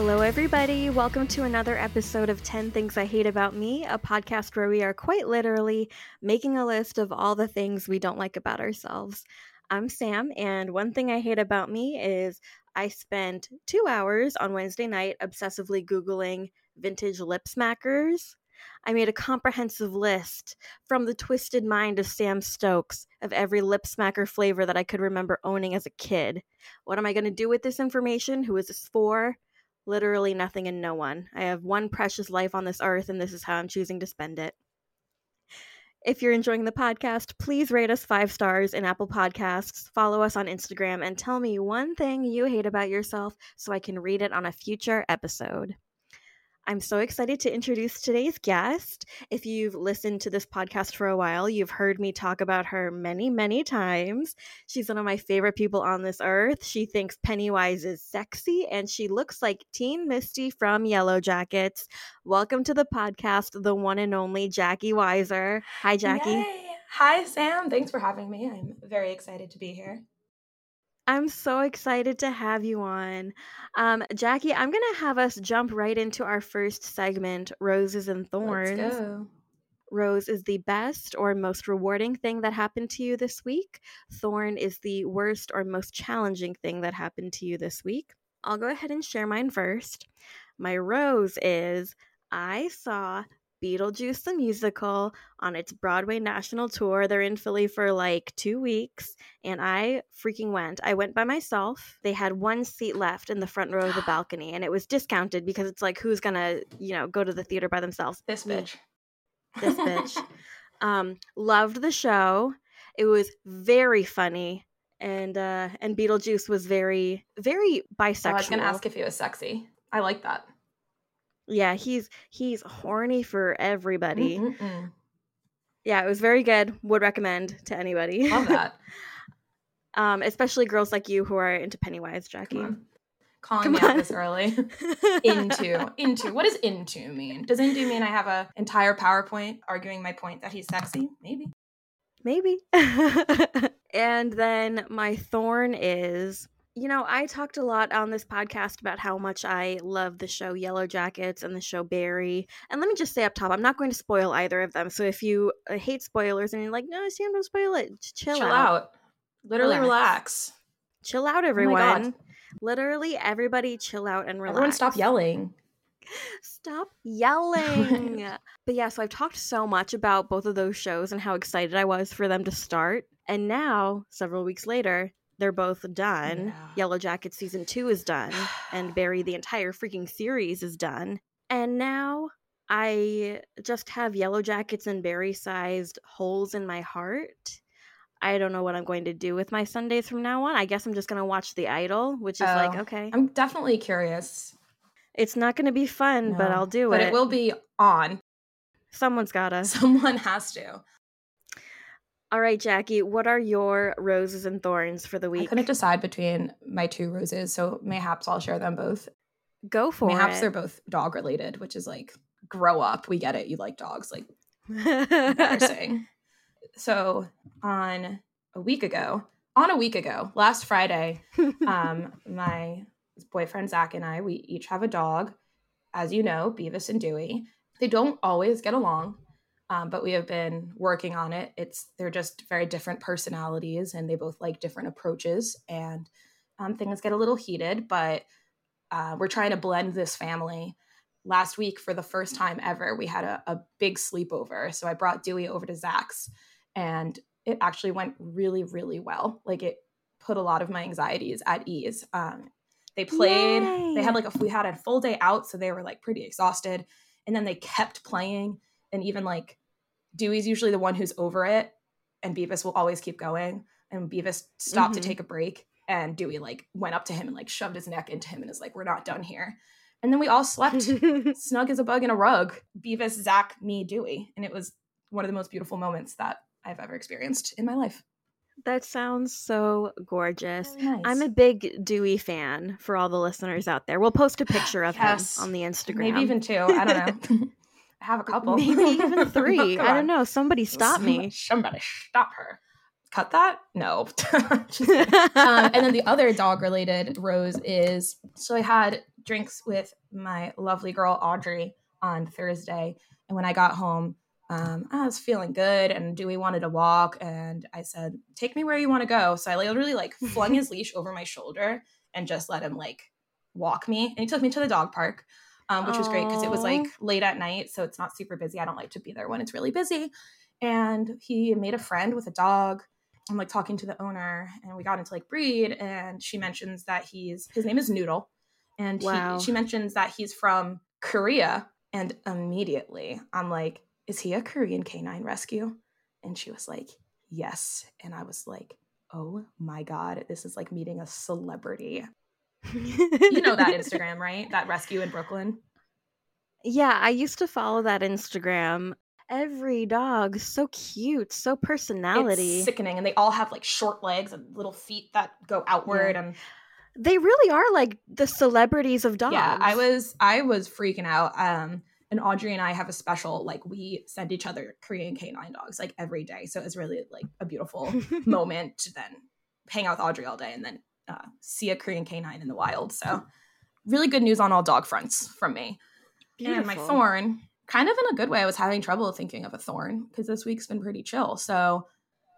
Hello, everybody. Welcome to another episode of 10 Things I Hate About Me, a podcast where we are quite literally making a list of all the things we don't like about ourselves. I'm Sam, and one thing I hate about me is I spent two hours on Wednesday night obsessively Googling vintage lip smackers. I made a comprehensive list from the twisted mind of Sam Stokes of every lip smacker flavor that I could remember owning as a kid. What am I going to do with this information? Who is this for? Literally nothing and no one. I have one precious life on this earth, and this is how I'm choosing to spend it. If you're enjoying the podcast, please rate us five stars in Apple Podcasts, follow us on Instagram, and tell me one thing you hate about yourself so I can read it on a future episode. I'm so excited to introduce today's guest. If you've listened to this podcast for a while, you've heard me talk about her many, many times. She's one of my favorite people on this earth. She thinks Pennywise is sexy and she looks like Teen Misty from Yellow Jackets. Welcome to the podcast, the one and only Jackie Weisser. Hi, Jackie. Yay. Hi, Sam. Thanks for having me. I'm very excited to be here. I'm so excited to have you on. Um, Jackie, I'm going to have us jump right into our first segment Roses and Thorns. Let's go. Rose is the best or most rewarding thing that happened to you this week. Thorn is the worst or most challenging thing that happened to you this week. I'll go ahead and share mine first. My rose is I saw Beetlejuice the Musical on its Broadway national tour. They're in Philly for like two weeks, and I freaking went. I went by myself. They had one seat left in the front row of the balcony, and it was discounted because it's like, who's gonna, you know, go to the theater by themselves? This bitch. This bitch. um, loved the show. It was very funny. And uh and Beetlejuice was very very bisexual. Oh, I was gonna ask if he was sexy. I like that. Yeah, he's he's horny for everybody. Mm-mm-mm. Yeah, it was very good. Would recommend to anybody. Love that. um, especially girls like you who are into Pennywise, Jackie. Calling Come me on. out this early. into. Into. What does into mean? Does into mean I have a entire PowerPoint arguing my point that he's sexy? Maybe. Maybe. and then my thorn is you know, I talked a lot on this podcast about how much I love the show Yellow Jackets and the show Barry. And let me just say up top, I'm not going to spoil either of them. So if you uh, hate spoilers and you're like, no, Sam, don't spoil it, ch- chill, Chill out. out. Literally Relax. relax. Chill out, Oh everyone. God. Literally, everybody chill out and relax. Everyone stop yelling. Stop yelling. but yeah, so I've talked so much about both of those shows and how excited I was for them to start. And now, several weeks later, they're both done. Yeah. Yellow Jacket season two is done, and Barry, the entire freaking series, is done. And now I just have Yellow Jackets and Barry sized holes in my heart. I don't know what I'm going to do with my Sundays from now on. I guess I'm just going to watch The Idol, which is like, Oh, okay, I'm definitely curious. it's not going to be fun, but I'll do But it. But it will be on. Someone's gotta. Someone has to. All right, Jackie, what are your roses and thorns for the week? I couldn't decide between my two roses, so mayhaps I'll share them both. Go for mayhaps it. Mayhaps they're both dog related, which is like grow up. We get it. You like dogs. Like embarrassing. so on a week ago, on a week ago, last Friday, um, my boyfriend Zach and I, we each have a dog. As you know, Beavis and Dewey. They don't always get along, um, but we have been working on it. It's they're just very different personalities, and they both like different approaches, and um, things get a little heated. But uh, we're trying to blend this family. Last week, for the first time ever, we had a, a big sleepover. So I brought Dewey over to Zach's, and it actually went really, really well. Like it put a lot of my anxieties at ease. Um, they played. Yay. They had like a we had a full day out, so they were like pretty exhausted. And then they kept playing, and even like Dewey's usually the one who's over it, and Beavis will always keep going. And Beavis stopped Mhm. to take a break, and Dewey like went up to him and like shoved his neck into him and is like, "We're not done here." And then we all slept snug as a bug in a rug. Beavis, Zach, me, Dewey, and it was one of the most beautiful moments that I've ever experienced in my life. that sounds so gorgeous. Really nice. I'm a big Dewey fan for all the listeners out there. We'll post a picture of Yes. him on the Instagram. maybe even two. I don't know. Have a couple. Maybe even three. I don't know. Somebody stop me. Somebody stop her. cut that? No. um, and then the other dog related rose is so I had drinks with my lovely girl Audrey on Thursday. And when I got home, um, I was feeling good and Dewey wanted to walk. And I said, Take me where you want to go. So I literally like flung his leash over my shoulder and just let him like walk me. And he took me to the dog park. Um, which was great because it was like late at night, so it's not super busy. I don't like to be there when it's really busy. And he made a friend with a dog. I'm like talking to the owner, and we got into like breed, and she mentions that he's his name is Noodle, and wow. he, she mentions that he's from Korea, and immediately I'm like, is he a Korean canine rescue? And she was like, yes. And I was like, oh my God, this is like meeting a celebrity. you know that Instagram, right? That rescue in Brooklyn. Yeah, I used to follow that Instagram. Every dog so cute, so personality. It's sickening, and they all have like short legs and little feet that go outward, yeah. and they really are like the celebrities of dogs. Yeah, I was I was freaking out. Um, and Audrey and I have a special like we send each other Korean canine dogs like every day. So it's really like a beautiful moment to then hang out with Audrey all day and then uh, see a Korean canine in the wild. So really good news on all dog fronts from me. Beautiful. And my thorn, kind of in a good way, I was having trouble thinking of a thorn because this week's been pretty chill. So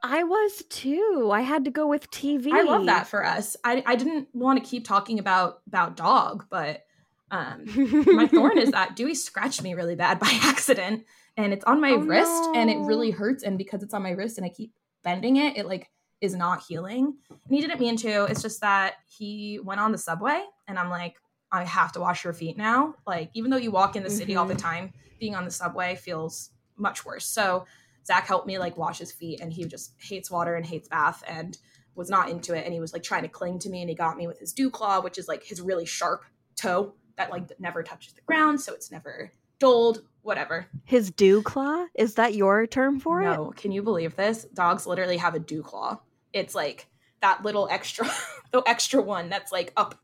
I was too. I had to go with TV. I love that for us. I, I didn't want to keep talking about about dog, but um, my thorn is that Dewey scratched me really bad by accident, and it's on my oh, wrist, no. and it really hurts. And because it's on my wrist, and I keep bending it, it like is not healing. And he didn't mean to. It's just that he went on the subway, and I'm like, I have to wash your feet now. Like even though you walk in the city mm-hmm. all the mm-hmm. time, being on the subway feels much worse. So Zach helped me like wash his feet, and he just hates water and hates bath, and was not into it. And he was like trying to cling to me, and he got me with his dew claw, which is like his really sharp toe that like never touches the ground, so it's never dulled, whatever. His dew claw? Is that your term for no, it? No, can you believe this? Dogs literally have a dew claw. It's like that little extra the extra one that's like up.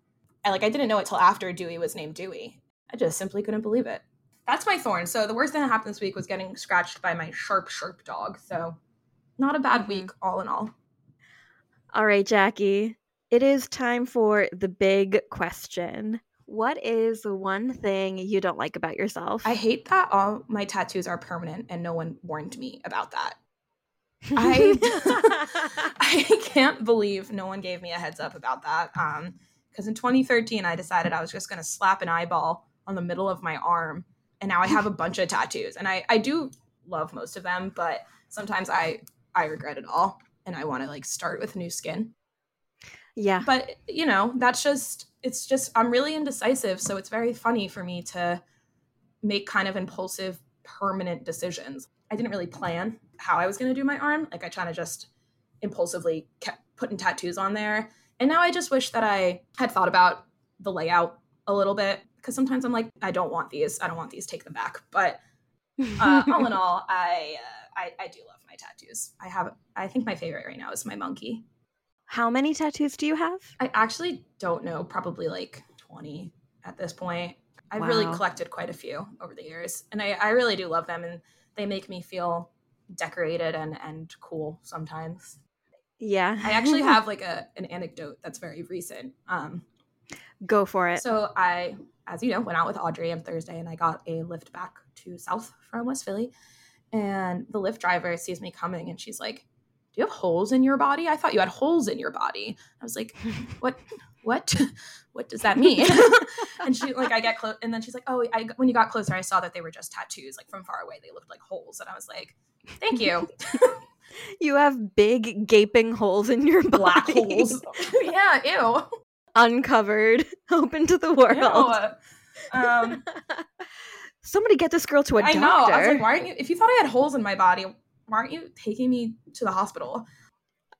I like I didn't know it till after Dewey was named Dewey. I just simply couldn't believe it. That's my thorn. So the worst thing that happened this week was getting scratched by my sharp, sharp dog. So not a bad week, mm. all in all. All right, Jackie. It is time for the big question. What is one thing you don't like about yourself? I hate that all my tattoos are permanent and no one warned me about that. I I can't believe no one gave me a heads up about that. Um because in 2013 I decided I was just going to slap an eyeball on the middle of my arm and now I have a bunch of tattoos and I I do love most of them, but sometimes I I regret it all and I want to like start with new skin. Yeah. But, you know, that's just, it's just, I'm really indecisive. So it's very funny for me to make kind of impulsive, permanent decisions. I didn't really plan how I was going to do my arm. Like I kind of just impulsively kept putting tattoos on there. And now I just wish that I had thought about the layout a little bit because sometimes I'm like, I don't want these. I don't want these. Take them back. But uh, all in all, I, uh, I I do love my tattoos. I have. I think my favorite right now is my monkey. How many tattoos do you have? I actually don't know, probably like 20 at this point. I've wow. really collected quite a few over the years, and I, I really do love them, and they make me feel decorated and, and cool sometimes. Yeah. I actually have like a an anecdote that's very recent. Um, Go for it. So I, as you know, went out with Audrey on Thursday, and I got a lift back to South from West Philly, and the Lyft driver sees me coming, and she's like, do you have holes in your body? I thought you had holes in your body. I was like, what, what, what does that mean? and she like, I get close. And then she's like, oh, I, when you got closer, I saw that they were just tattoos. Like from far away, they looked like holes. And I was like, thank you. you have big gaping holes in your body. Black holes. yeah. Ew. Uncovered, open to the world. Ew. Um, Somebody get this girl to a I doctor. I know. I was like, why aren't you? If you thought I had holes in my body, why aren't you taking me to the hospital?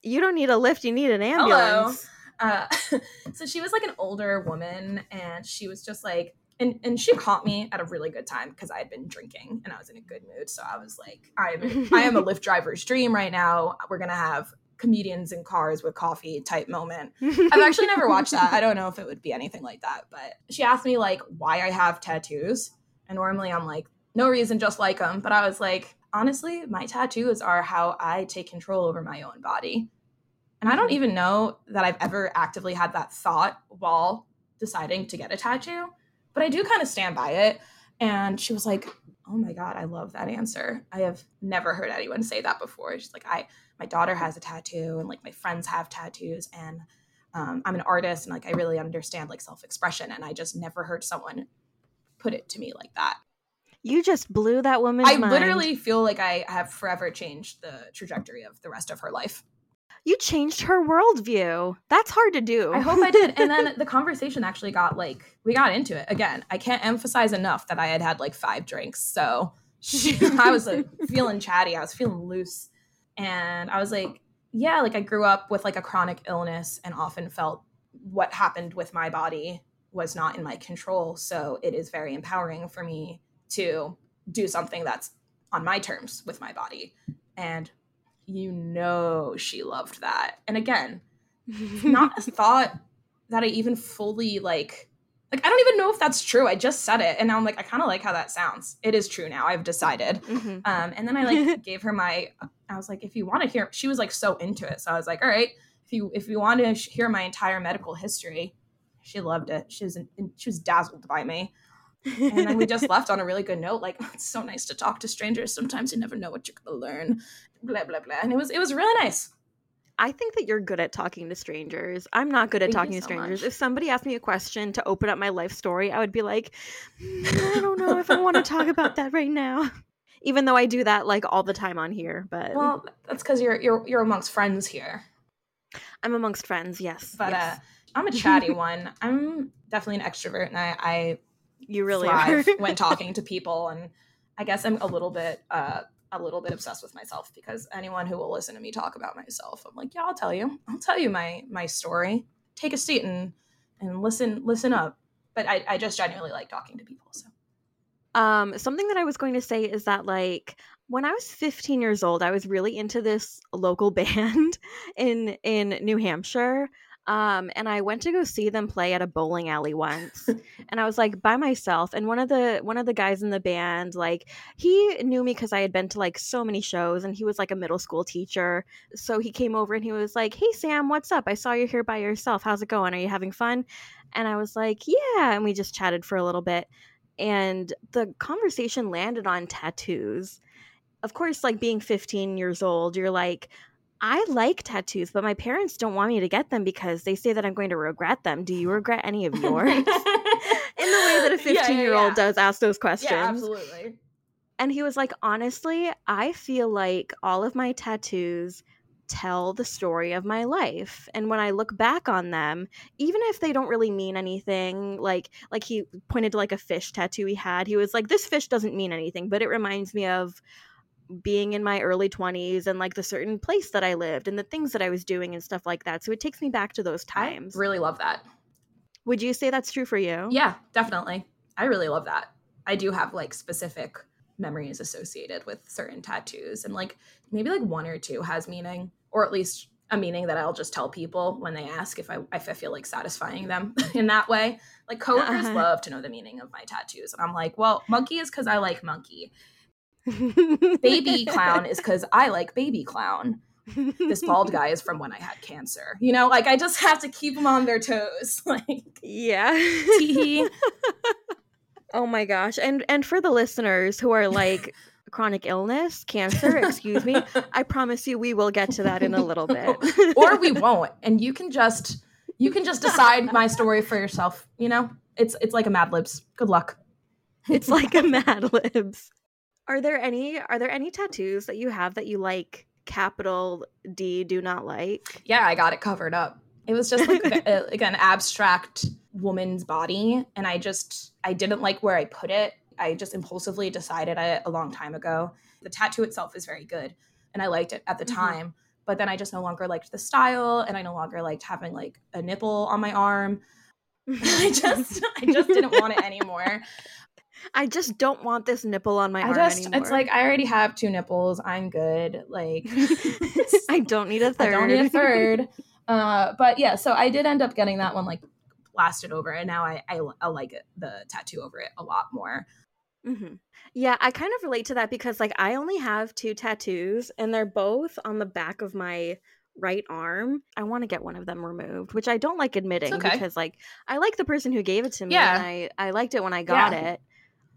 You don't need a lift, you need an ambulance. Uh, so she was like an older woman and she was just like and and she caught me at a really good time because I had been drinking and I was in a good mood. So I was like, I'm I am a Lyft driver's dream right now. We're gonna have comedians in cars with coffee type moment. I've actually never watched that. I don't know if it would be anything like that. But she asked me like why I have tattoos. And normally I'm like, no reason, just like them. But I was like, honestly, my tattoos are how I take control over my own body. And I don't mm-hmm. even know that I've ever actively had that thought while deciding to get a tattoo, but I do kind of stand by it. And she was like, "Oh my god, I love that answer. I have never heard anyone say that before." She's like, "I my daughter has a tattoo and like my friends have tattoos and um, I'm an artist and like I really understand like self-expression and I just never heard someone put it to me like that." You just blew that woman's I mind. literally feel like I have forever changed the trajectory of the rest of her life. You changed her worldview. That's hard to do. I hope I did. And then the conversation actually got like, we got into it. Again, I can't emphasize enough that I had had like five drinks. So she, I was like feeling chatty. I was feeling loose. And I was like, yeah, like I grew up with like a chronic illness and often felt what happened with my body was not in my control. So it is very empowering for me to do something that's on my terms with my body. And you know she loved that. And again, not a thought that I even fully like like I don't even know if that's true. I just said it and now I'm like I kind of like how that sounds. It is true now. I've decided. Mhm. Um and then I like gave her my I was like if you want to hear she was like so into it. So I was like, "All right, if you if you want to sh- hear my entire medical history." She loved it. She was she was dazzled by me and then we just left on a really good note like "Oh, it's so nice to talk to strangers sometimes you never know what you're gonna learn blah blah blah and it was it was really nice I think that you're good at talking to strangers. I'm not good at Thank talking to strangers. much. If somebody asked me a question to open up my life story, I would be like, "Mm, I don't know if I want to talk about that right now. Even though I do that like all the time on here, but well that's because you're you're you're amongst friends here I'm amongst friends. Yes, but yes. uh i'm a chatty one i'm definitely an extrovert and i i you really thrive when talking to people and i guess i'm a little bit uh a little bit obsessed with myself because anyone who will listen to me talk about myself i'm like yeah i'll tell you. I'll tell you my my story. Take a seat and and listen listen up. But i, I just genuinely like talking to people so. Um, something that I was going to say is that like when I was 15 years old, I was really into this local band in in New Hampshire. Um, and I went to go see them play at a bowling alley once. and I was like by myself and one of the one of the guys in the band like he knew me cuz I had been to like so many shows and he was like a middle school teacher. So he came over and he was like, "Hey Sam, what's up? I saw you here by yourself. How's it going? Are you having fun?" And I was like, "Yeah." And we just chatted for a little bit and the conversation landed on tattoos. Of course, like being 15 years old, you're like, I like tattoos, but my parents don't want me to get them because they say that I'm going to regret them. Do you regret any of yours? In the way that a 15 year old does ask those questions. yeah absolutely And he was like, honestly, I feel like all of my tattoos tell the story of my life. And when I look back on them, even if they don't really mean anything, like like he pointed to like a fish tattoo he had, he was like, This fish doesn't mean anything, but it reminds me of being in my early 20s and like the certain place that I lived and the things that I was doing and stuff like that. So it takes me back to those times. I really love that Would you say that's true for you? Yeah, definitely. I really love that. I do have like specific memories associated with certain tattoos, and like maybe like one or two has meaning, or at least a meaning that I'll just tell people when they ask if I if I feel like satisfying them in that way. Like coworkers Uh-huh. love to know the meaning of my tattoos, and I'm like, well, monkey is because I like monkey. Baby clown is because I like baby clown. This bald guy is from when I had cancer. You know, like I just have to keep them on their toes. Like, Yeah. oh my gosh. And and for the listeners who are like chronic illness, cancer, excuse me, I promise you we will get to that in a little bit. or we won't and you can just you can just decide my story for yourself you know it's it's like a mad libs good luck it's like a mad libs. Are there any are there any tattoos that you have that you like? Capital D do not like? yeah i got it covered up. It was just like, a, like an abstract woman's body and i just i didn't like where i put it. I just impulsively decided it a long time ago. The tattoo itself is very good and i liked it at the Mhm. time but then i just no longer liked the style and i no longer liked having like a nipple on my arm. I just i just didn't want it anymore I just don't want this nipple on my I arm just anymore. it's like I already have two nipples. I'm good. Like I don't need a third. I don't need a third. Uh, but yeah, so I did end up getting that one like blasted over, and now I I, I like it the tattoo over it a lot more. Mm-hmm. Yeah, I kind of relate to that because like I only have two tattoos and they're both on the back of my right arm. I want to get one of them removed, which I don't like admitting okay. because like I like the person who gave it to me Yeah. and I I liked it when I got Yeah. it.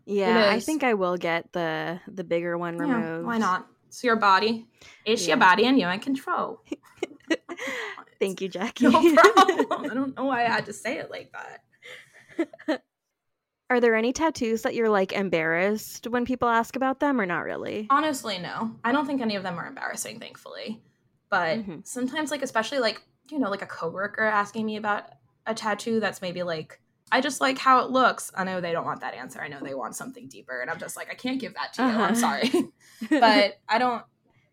Yeah, I think I will get the the bigger one Yeah, removed. why not? It's your body. It's Yeah. your body and you're in control. Thank you, Jackie. No problem. I don't know why I had to say it like that. Are there any tattoos that you're like embarrassed when people ask about them or not really? Honestly, no. I don't think any of them are embarrassing, thankfully. But Mhm. sometimes, like, especially like, you know, like a coworker asking me about a tattoo that's maybe like, I just like how it looks. I know they don't want that answer. I know they want something deeper. And I'm just like, I can't give that to you. Uh-huh. I'm sorry. but I don't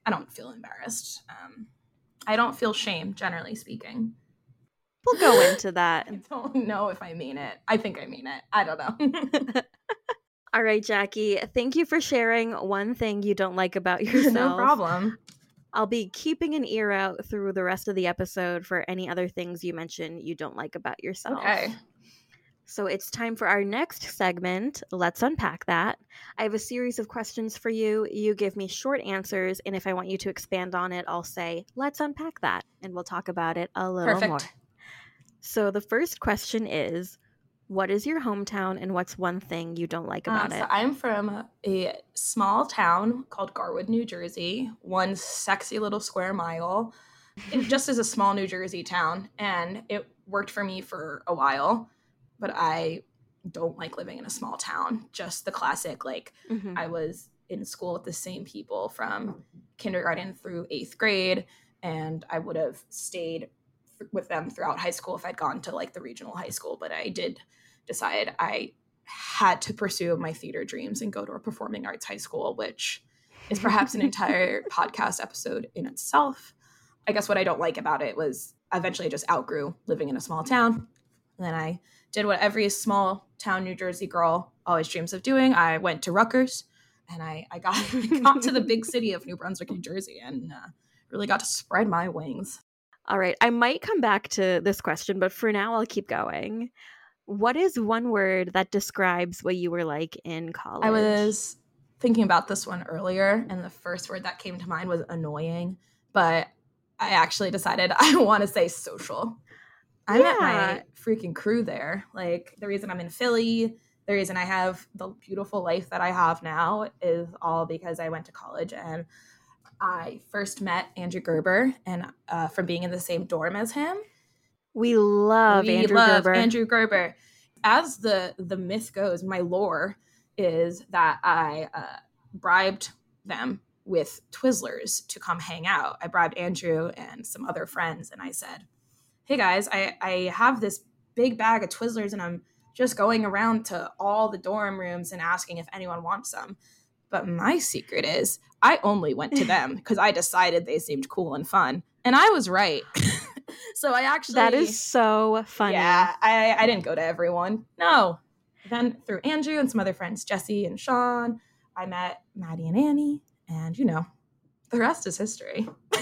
I don't feel embarrassed. Um I don't feel shame, generally speaking. we'll go into that. I don't know if I mean it. I think I mean it. I don't know. All right, Jackie, thank you for sharing one thing you don't like about yourself. no problem. I'll be keeping an ear out through the rest of the episode for any other things you mention you don't like about yourself. Okay. So it's time for our next segment. Let's unpack that. I have a series of questions for you. You give me short answers, and if I want you to expand on it, I'll say, let's unpack that, and we'll talk about it a little Perfect. more. So the first question is What is your hometown, and what's one thing you don't like about Um, it? I'm from a small town called Garwood, New Jersey, one sexy little square mile. It just is a small New Jersey town, and it worked for me for a while, but I don't like living in a small town. Just the classic, like, Mhm. I was in school with the same people from kindergarten through eighth grade, and I would have stayed th- with them throughout high school if I'd gone to like the regional high school. But I did decide I had to pursue my theater dreams and go to a performing arts high school, which is perhaps an entire podcast episode in itself. I guess what I don't like about it was eventually I just outgrew living in a small town. And then I did what every small town New Jersey girl always dreams of doing. I went to Rutgers and I, I got, got to the big city of New Brunswick, New Jersey, and uh, really got to spread my wings. All right. I might come back to this question, but for now, I'll keep going. What is one word that describes what you were like in college? I was thinking about this one earlier, and the first word that came to mind was annoying, but I actually decided I want to say social. I met my freaking crew there. Like, the reason I'm in Philly, the reason I have the beautiful life that I have now is all because I went to college and I first met Andrew Gerber, and uh, from being in the same dorm as him, We love we Andrew love Gerber. Andrew Gerber. As the the myth goes, my lore is that I uh, bribed them with Twizzlers to come hang out. I bribed Andrew and some other friends, and I said, "Hey guys, I I have this big bag of Twizzlers, and I'm just going around to all the dorm rooms and asking if anyone wants some." But my secret is I only went to them because I decided they seemed cool and fun. And I was right. so I actually that is so funny. yeah, I, I didn't go to everyone. No. Then through Andrew and some other friends, Jesse and Sean, I met Maddie and Annie, and you know, the rest is history.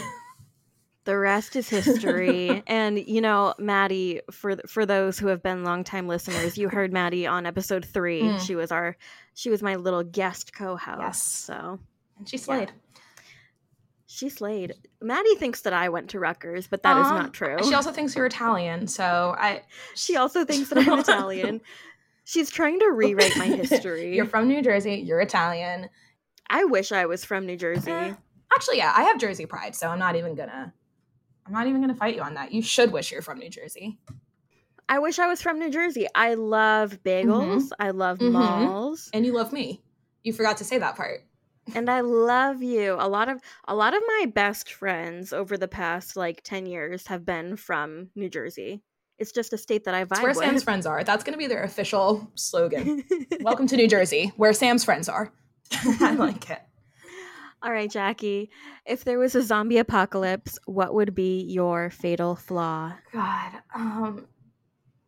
The rest is history. and you know, Maddie, for for those who have been longtime listeners, you heard Maddie on episode three. Mm. She was our she was my little guest co-host. Yes. So And she slayed. she slayed. Maddie thinks that I went to Rutgers, but that is Um, not true. She also thinks you're Italian, so I She also thinks that I'm Italian. She's trying to rewrite my history. You're from New Jersey, you're Italian. I wish I was from New Jersey. Eh, Actually, yeah, I have Jersey pride, so I'm not even gonna I'm not even gonna fight you on that. You should wish you're from New Jersey. I wish I was from New Jersey. I love bagels. I love Mhm. malls. And you love me. You forgot to say that part. And I love you. A lot of a lot of my best friends over the past like 10 years have been from New Jersey. It's just a state that I It's vibe where Sam's friends are. That's gonna be their official slogan. Welcome to New Jersey, where Sam's friends are. I like it. All right, Jackie. If there was a zombie apocalypse, what would be your fatal flaw? God, um,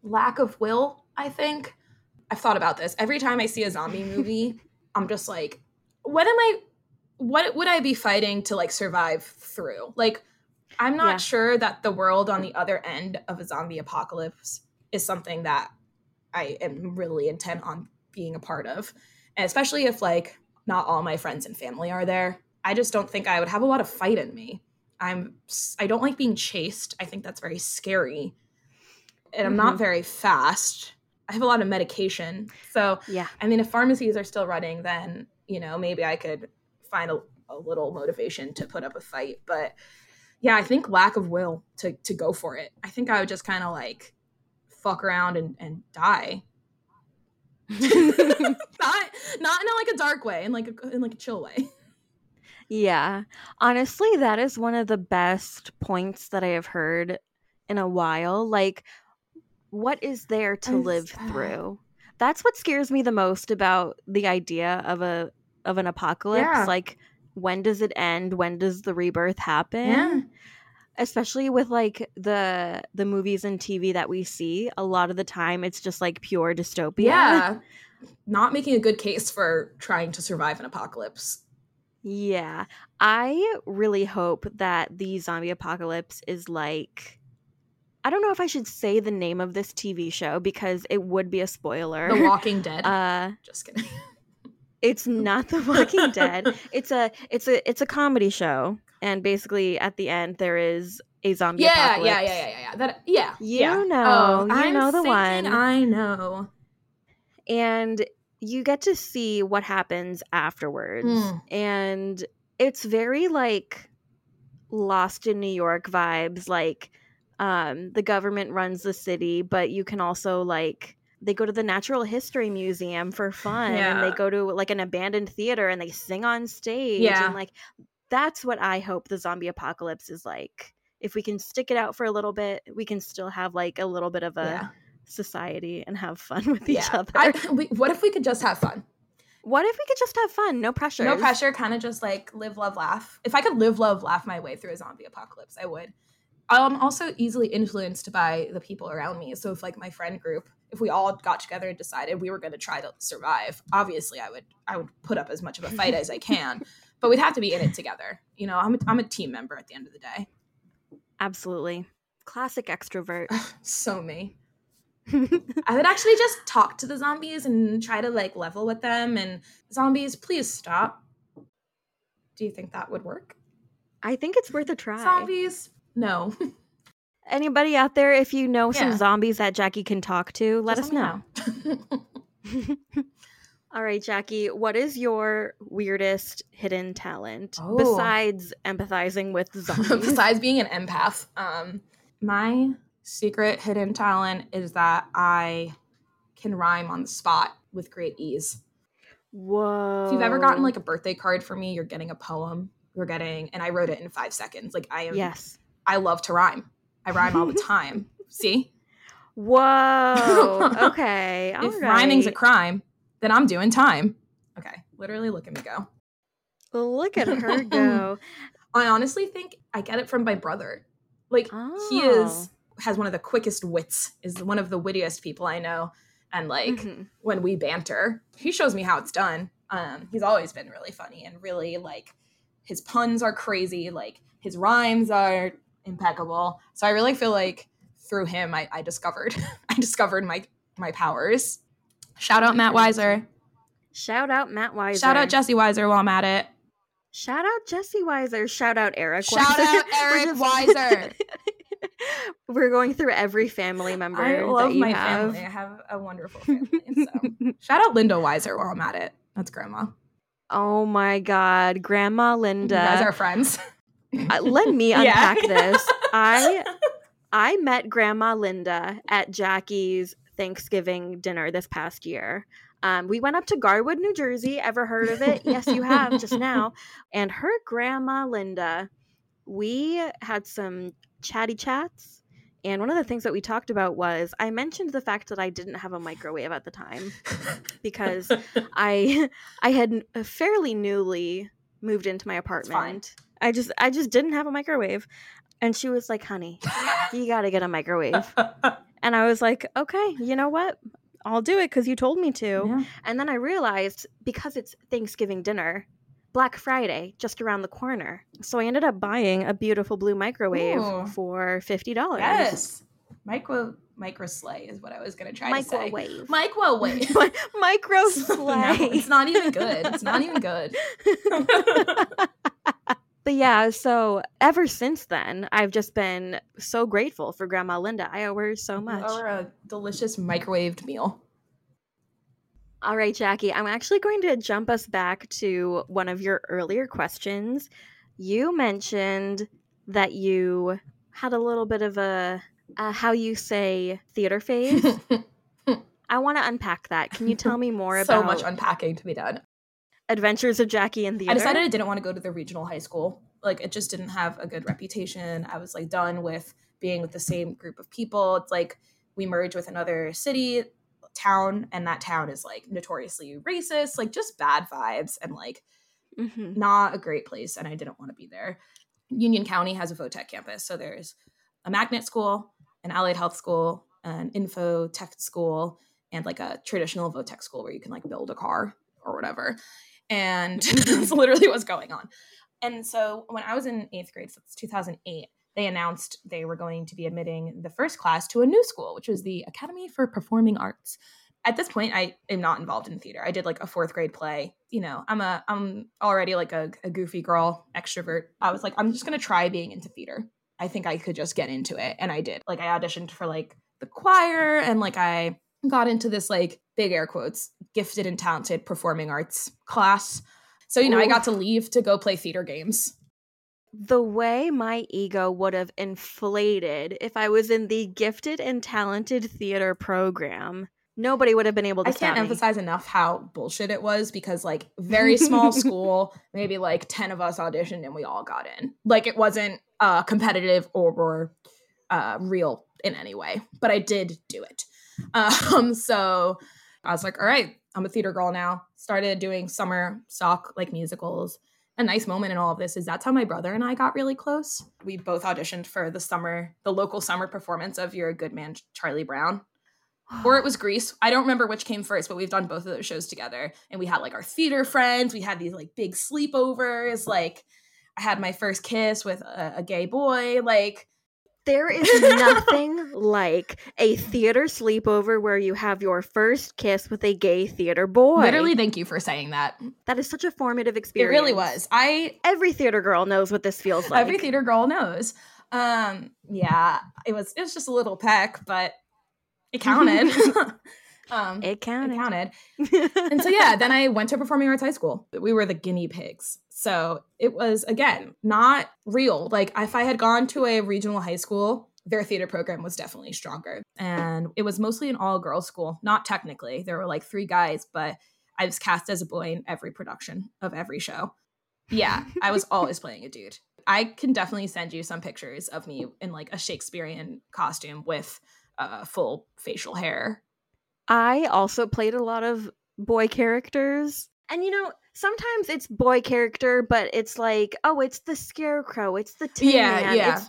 lack of will. I think I've thought about this every time I see a zombie movie. I'm just like, what am I? What would I be fighting to like survive through? Like, I'm not Yeah. sure that the world on the other end of a zombie apocalypse is something that I am really intent on being a part of. And especially if like not all my friends and family are there. I just don't think I would have a lot of fight in me. I'm I don't like being chased. I think that's very scary. And I'm mm-hmm. not very fast. I have a lot of medication. So, yeah. I mean, if pharmacies are still running, then, you know, maybe I could find a, a little motivation to put up a fight. But yeah, I think lack of will to, to go for it. I think I would just kind of like fuck around and, and die. not not in a, like a dark way, in like a in like a chill way. Yeah. Honestly, that is one of the best points that I have heard in a while. Like what is there to live through? That's what scares me the most about the idea of a of an apocalypse. Yeah. Like when does it end? When does the rebirth happen? Yeah. Especially with like the the movies and TV that we see, a lot of the time it's just like pure dystopia. Yeah. Not making a good case for trying to survive an apocalypse. Yeah. I really hope that the zombie apocalypse is like I don't know if I should say the name of this TV show because it would be a spoiler. The Walking Dead. Uh, Just kidding. It's not The Walking Dead. It's a it's a it's a comedy show, and basically at the end there is a zombie yeah, apocalypse. Yeah, yeah, yeah, yeah, yeah. That yeah. You yeah. know, oh, you I'm know the one. I know. And you get to see what happens afterwards, mm. and it's very like Lost in New York vibes, like um, the government runs the city, but you can also like they go to the Natural History Museum for fun, yeah. and they go to like an abandoned theater and they sing on stage, yeah. and like that's what I hope the zombie apocalypse is like. If we can stick it out for a little bit, we can still have like a little bit of a yeah. Society and have fun with each other. I, we, what if we could just have fun? What if we could just have fun? No pressure. No pressure, kind of just like live, love, laugh. If I could live, love, laugh my way through a zombie apocalypse, I would. I'm also easily influenced by the people around me. So if like my friend group, if we all got together and decided we were going to try to survive, obviously I would I would put up as much of a fight as I can, but we'd have to be in it together. You know, I'm a, I'm a team member at the end of the day. Absolutely. Classic extrovert. so me. I would actually just talk to the zombies and try to like level with them and zombies, please stop. Do you think that would work? I think it's worth a try. Zombies, no. Anybody out there, if you know yeah. some zombies that Jackie can talk to, let Just us know. know. All right, Jackie, what is your weirdest hidden talent oh. besides empathizing with zombies? besides being an empath, um, my secret hidden talent is that I can rhyme on the spot with great ease. Whoa. If you've ever gotten like a birthday card for me, you're getting a poem. You're getting, and I wrote it in five seconds. Like I am. Yes. I love to rhyme. I rhyme all the time. See? Whoa. Okay. if right. rhyming's a crime, then I'm doing time. Okay. Literally look at me go. Look at her go. I honestly think I get it from my brother. Like oh. he is oh. Has one of the quickest wits, is one of the wittiest people I know. And like mm-hmm. when we banter, he shows me how it's done. Um, he's always been really funny and really like his puns are crazy, like his rhymes are impeccable. So I really feel like through him, I, I discovered I discovered my my powers. Shout out Matt Weisser. Shout out Matt Weisser. Shout out Jesse Weisser while I'm at it. Shout out Jesse Weisser. Shout out Eric. Shout Weisser. out Eric Weisser. We're going through every family member. I love my have. family. I have a wonderful family. So shout out Linda Weisser while I'm at it. That's grandma. Oh my god, Grandma Linda. You guys are friends uh, let me unpack yeah. this. I I met Grandma Linda at Jackie's Thanksgiving dinner this past year. Um, we went up to Garwood, New Jersey. Ever heard of it? yes, you have just now. And her grandma Linda, we had some chatty chats. And one of the things that we talked about was I mentioned the fact that I didn't have a microwave at the time because I I had uh, fairly newly moved into my apartment I just I just didn't have a microwave. And she was like, "Honey, you got to get a microwave." and I was like, "Okay, you know what? I'll do it cuz you told me to." Yeah. And then I realized because it's Thanksgiving dinner, Black Friday just around the corner. So I ended up buying a beautiful blue microwave Ooh. for $50. Yes. Micro micro slay is what I was gonna try Microwave. to say. Microwave. Mi- micro No, slay. it's not even good. It's not even good. But yeah, so ever since then, I've just been so grateful for Grandma Linda. I owe her so much. Or a delicious microwaved meal. All right, Jackie, I'm actually going to jump us back to one of your earlier questions. You mentioned that you had a little bit of a, a how you say theater phase. I want to unpack that. Can you tell me more so about So much unpacking to be done. Adventures of Jackie in Theater? I decided I didn't want to go to the regional high school. Like it just didn't have a good reputation. I was like done with being with the same group of people. It's like we merge with another city, town, and that town is like notoriously racist, like just bad vibes and like Mhm. not a great place. And I didn't want to be there. Union County has a VOTEC campus. So there's a magnet school, an allied health school, an info tech school, and like a traditional VOTEC school where you can like build a car or whatever. And that's literally what's going on. And so when I was in eighth grade, so it's 2008, they announced they were going to be admitting the first class to a new school, which was the Academy for Performing Arts. At this point, I am not involved in theater. I did like a fourth grade play. You know, I'm a I'm already like a, a goofy girl, extrovert. I was like, I'm just gonna try being into theater. I think I could just get into it, and I did. Like I auditioned for like the choir, and like I got into this like big air quotes gifted and talented performing arts class. So you know, I got to leave to go play theater games. The way my ego would have inflated if I was in the gifted and talented theater program, nobody would have been able to I can't me. emphasize enough how bullshit it was because like very small school, maybe like 10 of us auditioned and we all got in. Like it wasn't uh competitive or, or uh real in any way, but I did do it. Um so I was like, all right, I'm a theater girl now. Started doing summer stock like musicals. A nice moment in all of this is that's how my brother and I got really close. We both auditioned for the summer, the local summer performance of You're a Good Man, Charlie Brown or it was Grease. I don't remember which came first, but we've done both of those shows together. And we had like our theater friends. We had these like big sleepovers. Like I had my first kiss with a, a gay boy. Like There is nothing like a theater sleepover where you have your first kiss with a gay theater boy. literally, thank you for saying that. that is such a formative experience. It really was. I Every theater girl knows what this feels like. every theater girl knows. Um, yeah, it was it was just a little peck, but it counted. um, It it counted. counted. and so yeah then i went to performing arts high school. We were the guinea pigs. So it was again not real. Like if i had gone to a regional high school their theater program was definitely stronger. And it was mostly an all girls school. Not technically. There were like three guys but i was cast as a boy in every production of every show. Yeah i was always playing a dude. I can definitely send you some pictures of me in like a shakespearean costume with uh, full facial hair I also played a lot of boy characters. And you know, sometimes it's boy character, but it's like, oh, it's the scarecrow, it's the tin Yeah, man. yeah. It's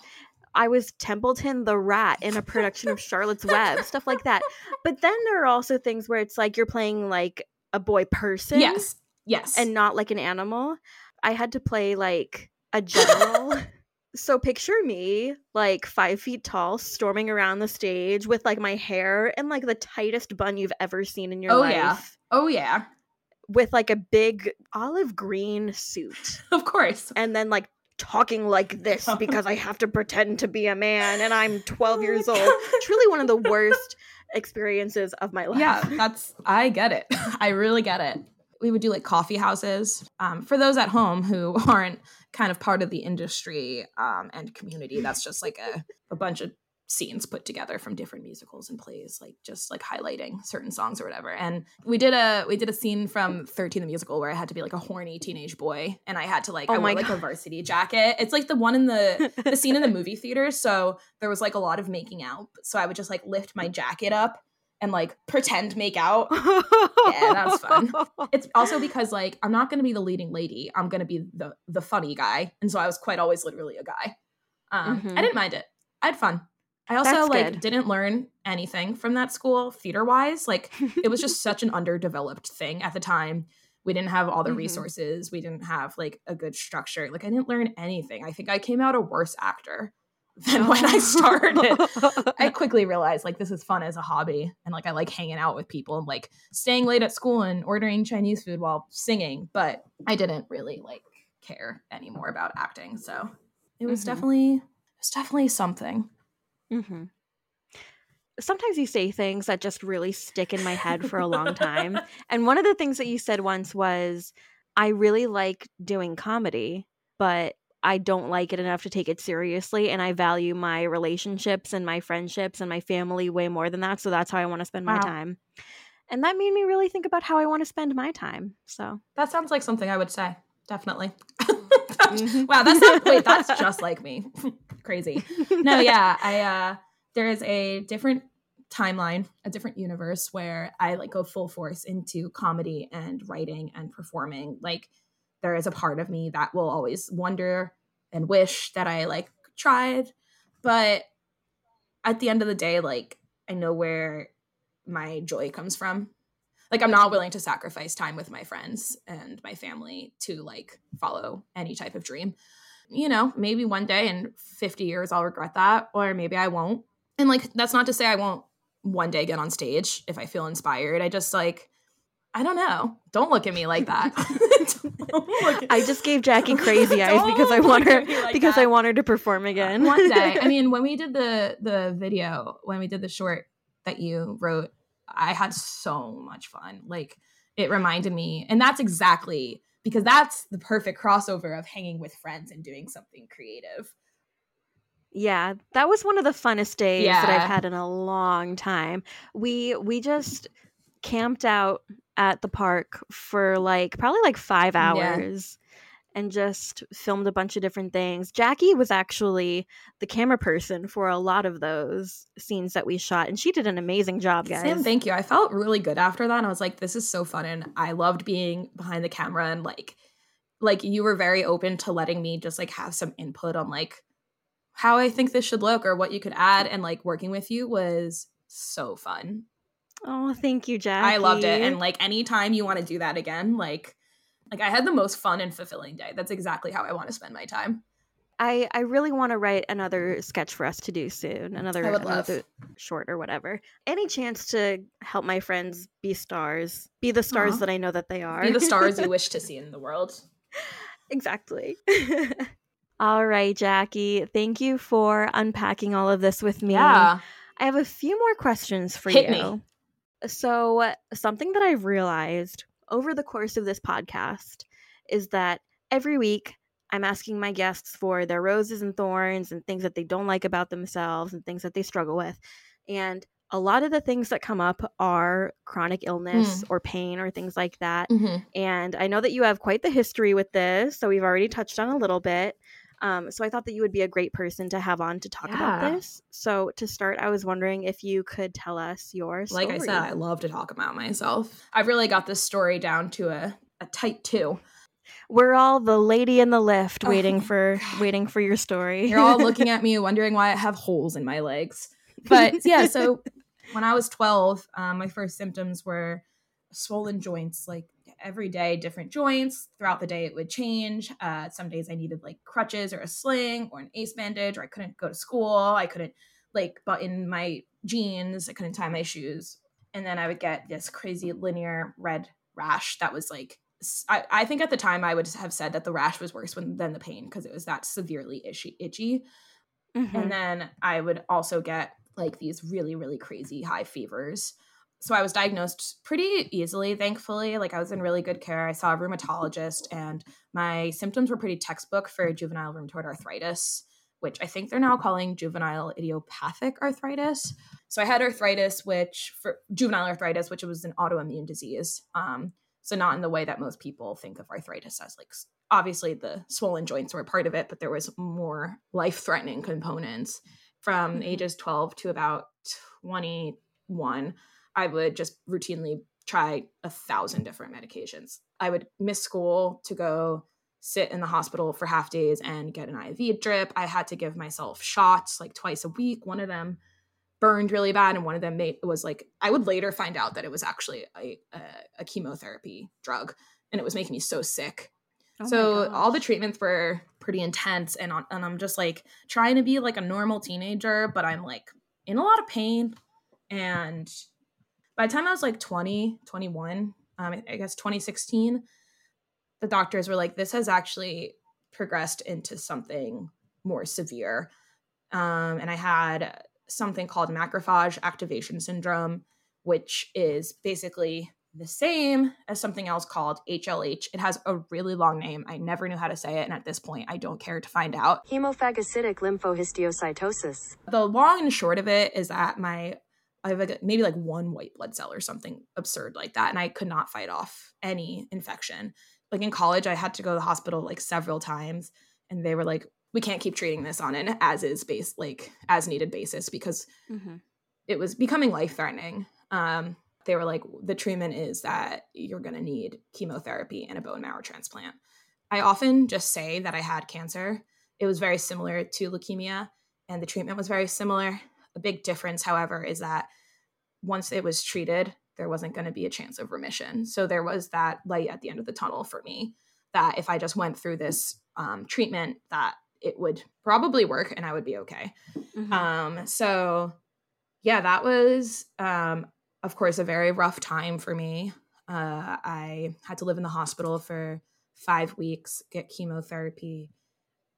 I was Templeton the rat in a production of Charlotte's Web, stuff like that. But then there are also things where it's like you're playing like a boy person yes yes and not like an animal. I had to play like a general. so picture me like five feet tall, storming around the stage with like my hair and like the tightest bun you've ever seen in your Oh, life. yeah. Oh yeah, With like a big olive green suit. of course. And then like talking like this because I have to pretend to be a man and I'm 12 years old. Truly one of the worst experiences of my life. Yeah, that's I get it. I really get it. We would do like coffee houses. Um, for those at home who aren't kind of part of the industry um, and community, that's just like a, a bunch of scenes put together from different musicals and plays, like just like highlighting certain songs or whatever. And we did a we did a scene from 13 the musical where I had to be like a horny teenage boy and I had to like Oh I wore like a varsity jacket. It's like the one in the the scene in the movie theater. So there was like a lot of making out. So I would just like lift my jacket up and like pretend make out. Yeah, that's fun. It's also because like I'm not going to be the leading lady. I'm going to be the the funny guy, and so I was quite always literally a guy. Um, Mhm. I didn't mind it. I had fun. I also That's like good. didn't learn anything from that school theater wise. Like it was just such an underdeveloped thing at the time. We didn't have all the Mhm. resources. We didn't have like a good structure. Like I didn't learn anything. I think I came out a worse actor than when I started. I quickly realized like this is fun as a hobby and like I like hanging out with people and like staying late at school and ordering Chinese food while singing, but I didn't really like care anymore about acting. So it was Mhm. definitely it was definitely something. hmm Sometimes you say things that just really stick in my head for a long time. and one of the things that you said once was, I really like doing comedy, but I don't like it enough to take it seriously. And I value my relationships and my friendships and my family way more than that. So that's how I want to spend my time. And that made me really think about how I want to spend my time. So, That sounds like something I would say. Definitely. Mhm. wow, that's sounds wait, that's just like me. Crazy. No, yeah. I uh there is a different timeline, a different universe where I like go full force into comedy and writing and performing. Like there is a part of me that will always wonder and wish that I like tried, but at the end of the day like I know where my joy comes from. Like I'm not willing to sacrifice time with my friends and my family to like follow any type of dream. You know, maybe one day in 50 years I'll regret that or maybe I won't. And like that's not to say I won't one day get on stage if I feel inspired. I just like I don't know. Don't look at me like that. At- I just gave Jackie crazy eyes because I want her like because that. I want her to perform again. One day. I mean, when we did the the video, when we did the short that you wrote, I had so much fun. Like it reminded me, and that's exactly because that's the perfect crossover of hanging with friends and doing something creative. Yeah, that was one of the funnest days that I've had in a long time. We we just camped out at the park for like probably like 5 Yeah. hours and just filmed a bunch of different things. Jackie was actually the camera person for a lot of those scenes that we shot and she did an amazing job, guys. Sam, thank you. I felt really good after that. And I was like, this is so fun. And I loved being behind the camera and like like you were very open to letting me just like have some input on like how I think this should look or what you could add. And like working with you was so fun. Oh, thank you, Jackie. I loved it. And like anytime you want to do that again, like like I had the most fun and fulfilling day. That's exactly how I want to spend my time. I I really want to write another sketch for us to do soon. Another, I would love. another short or whatever. Any chance to help my friends be stars, be the stars Aw. that I know that they are. Be the stars you wish to see in the world. exactly. all right, Jackie. Thank you for unpacking all of this with me. Yeah. I have a few more questions for Hit you. me. So, something that I've realized over the course of this podcast is that every week I'm asking my guests for their roses and thorns and things that they don't like about themselves and things that they struggle with. And a lot of the things that come up are chronic illness or pain or things like that. Mhm. And I know that you have quite the history with this, so we've already touched on a little bit. Um, so I thought that you would be a great person to have on to talk about this. So to start, I was wondering if you could tell us your story. Like I said, I love to talk about myself. I've really got this story down to a, a tight two. We're all the lady in the lift Oh waiting for waiting for your story. You're all looking at me wondering why I have holes in my legs. But yeah, so when I was 12, um, my first symptoms were swollen joints, like every day, different joints. Throughout the day, it would change. Uh, some days I needed like crutches or a sling or an ace bandage, or I couldn't go to school. I couldn't like button my jeans. I couldn't tie my shoes. And then I would get this crazy linear red rash that was like, I, I think at the time I would have said that the rash was worse when, than the pain because it was that severely itchy. itchy. Mhm. And then I would also get like these really, really crazy high fevers. So I was diagnosed pretty easily, thankfully. Like I was in really good care. I saw a rheumatologist, and my symptoms were pretty textbook for juvenile rheumatoid arthritis, which I think they're now calling juvenile idiopathic arthritis. So I had arthritis, which for juvenile arthritis, which was an autoimmune disease. Um, so not in the way that most people think of arthritis as like obviously the swollen joints were part of it, but there was more life-threatening components. From Mhm. ages 12 to about 21, I would just routinely try a thousand different medications. I would miss school to go sit in the hospital for half days and get an IV drip. I had to give myself shots like twice a week. One of them burned really bad, and one of them made was like I would later find out that it was actually a, a, a chemotherapy drug, and it was making me so sick. Oh so all the treatments were pretty intense and and I'm just like trying to be like a normal teenager, but I'm like in a lot of pain and by the time I was like 20, 21, um, I guess 2016, the doctors were like, this has actually progressed into something more severe. Um, and I had something called macrophage activation syndrome, which is basically the same as something else called HLH. It has a really long name. I never knew how to say it. And at this point, I don't care to find out. Hemophagocytic lymphohistiocytosis. The long and short of it is that my I have like maybe like one white blood cell or something absurd like that. And I could not fight off any infection. Like in college, I had to go to the hospital like several times. And they were like, we can't keep treating this on an as is base, like as needed basis because mm-hmm. it was becoming life threatening. Um, they were like, the treatment is that you're going to need chemotherapy and a bone marrow transplant. I often just say that I had cancer. It was very similar to leukemia, and the treatment was very similar. A big difference, however, is that once it was treated, there wasn't going to be a chance of remission. So there was that light at the end of the tunnel for me that if I just went through this um, treatment, that it would probably work and I would be okay. Mm-hmm. Um, so yeah, that was, um, of course, a very rough time for me. Uh, I had to live in the hospital for five weeks, get chemotherapy,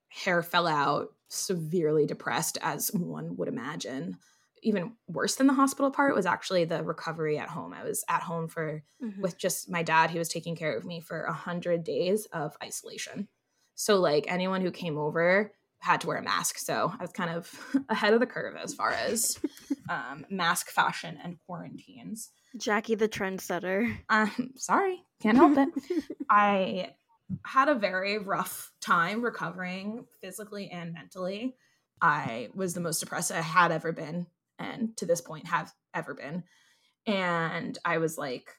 hair fell out, severely depressed, as one would imagine. Even worse than the hospital part was actually the recovery at home. I was at home for mm-hmm. with just my dad. He was taking care of me for a hundred days of isolation. So like anyone who came over had to wear a mask. So I was kind of ahead of the curve as far as um, mask fashion and quarantines. Jackie the trendsetter. Um, sorry, can't help it. I had a very rough time recovering physically and mentally. I was the most depressed I had ever been, and to this point have ever been. And I was like,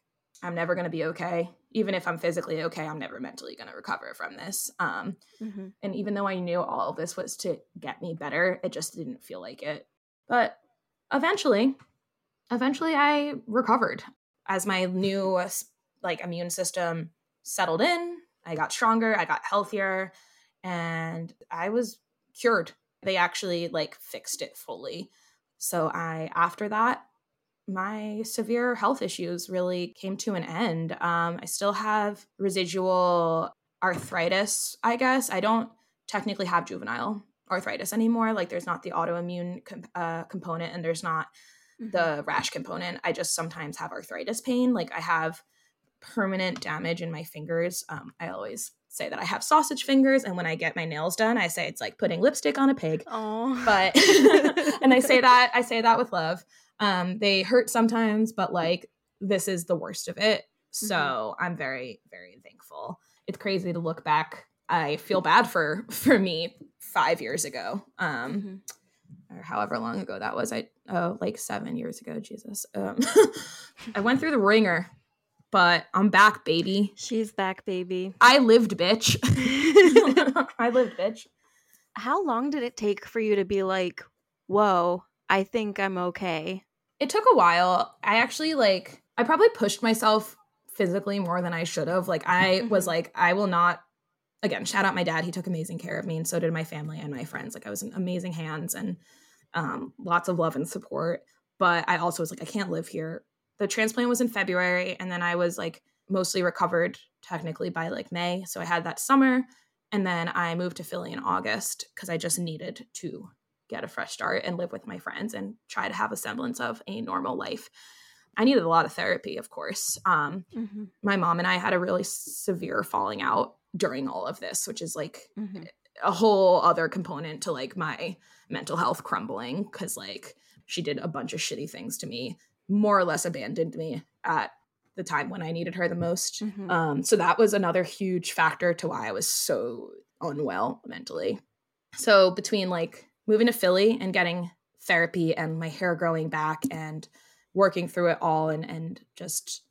I'm never going to be okay. Even if I'm physically okay, I'm never mentally going to recover from this. Um, mm-hmm. And even though I knew all of this was to get me better, it just didn't feel like it. But eventually, eventually, I recovered as my new like immune system settled in I got stronger, I got healthier, and I was cured. They actually like fixed it fully. So I after that my severe health issues really came to an end. Um, I still have residual arthritis, I guess. I don't technically have juvenile arthritis anymore. Like, there's not the autoimmune uh, component and there's not mm-hmm. the rash component. I just sometimes have arthritis pain. Like, I have permanent damage in my fingers. Um, I always say that I have sausage fingers, and when I get my nails done, I say it's like putting lipstick on a pig. Oh, but and I say that I say that with love. Um, they hurt sometimes, but like this is the worst of it. So mm-hmm. I'm very very thankful. It's crazy to look back. I feel bad for for me five years ago. Um, mm-hmm. or however long ago that was. I oh like seven years ago. Jesus. Um, I went through the wringer but I'm back, baby. She's back, baby. I lived, bitch. I lived, bitch. How long did it take for you to be like, whoa, I think I'm okay? It took a while. I actually, like, I probably pushed myself physically more than I should have. Like, I was mm-hmm. like, I will not, again, shout out my dad. He took amazing care of me, and so did my family and my friends. Like, I was in amazing hands and um, lots of love and support. But I also was like, I can't live here the transplant was in February and then I was like mostly recovered technically by like May. So I had that summer and then I moved to Philly in August because I just needed to get a fresh start and live with my friends and try to have a semblance of a normal life. I needed a lot of therapy, of course. Um, mm-hmm. My mom and I had a really severe falling out during all of this, which is like mm-hmm. a whole other component to like my mental health crumbling because like she did a bunch of shitty things to me more or less abandoned me at the time when I needed her the most. Mm-hmm. Um, so that was another huge factor to why I was so unwell mentally. So between like moving to Philly and getting therapy and my hair growing back and working through it all and and just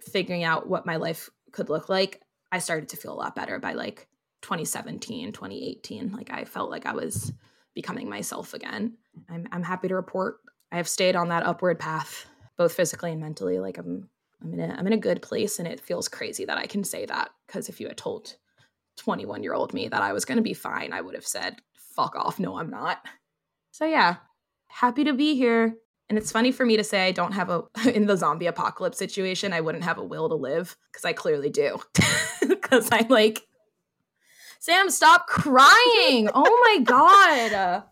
figuring out what my life could look like, I started to feel a lot better by like 2017, 2018. Like I felt like I was becoming myself again. I'm I'm happy to report I have stayed on that upward path, both physically and mentally. Like I'm I'm in a I'm in a good place and it feels crazy that I can say that because if you had told 21 year old me that I was going to be fine, I would have said, fuck off. No, I'm not. So, yeah, happy to be here. And it's funny for me to say I don't have a, in the zombie apocalypse situation, I wouldn't have a will to live because I clearly do. Because I'm like, Sam, stop crying. Oh my God.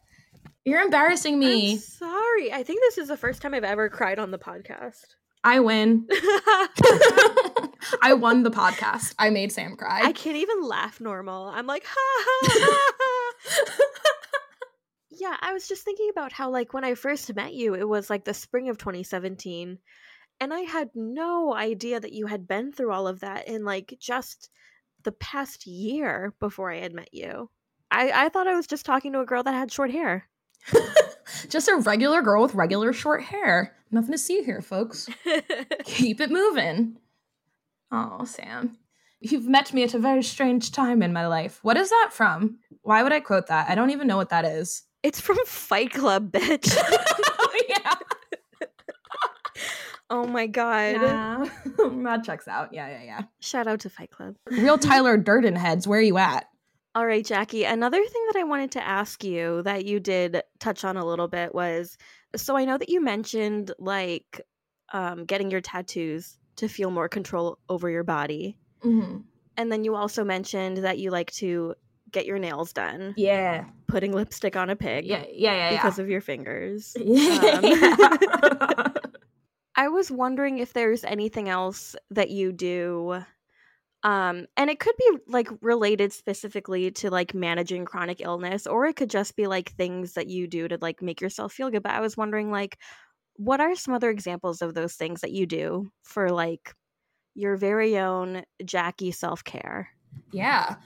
You're embarrassing me. I'm sorry. I think this is the first time I've ever cried on the podcast. I win. I won the podcast. I made Sam cry. I can't even laugh normal. I'm like, ha ha ha. ha. yeah, I was just thinking about how, like, when I first met you, it was like the spring of 2017. And I had no idea that you had been through all of that in, like, just the past year before I had met you. I, I thought I was just talking to a girl that had short hair. just a regular girl with regular short hair. Nothing to see here, folks. Keep it moving. Oh, Sam. You've met me at a very strange time in my life. What is that from? Why would I quote that? I don't even know what that is. It's from Fight Club, bitch. oh, yeah. oh my god. Yeah. that checks out. Yeah, yeah, yeah. Shout out to Fight Club. Real Tyler Durden heads. Where are you at? All right, Jackie. Another thing that I wanted to ask you that you did touch on a little bit was so I know that you mentioned like um, getting your tattoos to feel more control over your body. Mm-hmm. And then you also mentioned that you like to get your nails done. Yeah. Putting lipstick on a pig. Yeah, yeah, yeah. Because yeah. of your fingers. Yeah. Um, I was wondering if there's anything else that you do um and it could be like related specifically to like managing chronic illness or it could just be like things that you do to like make yourself feel good. But i was wondering like what are some other examples of those things that you do for like your very own jackie self-care? Yeah.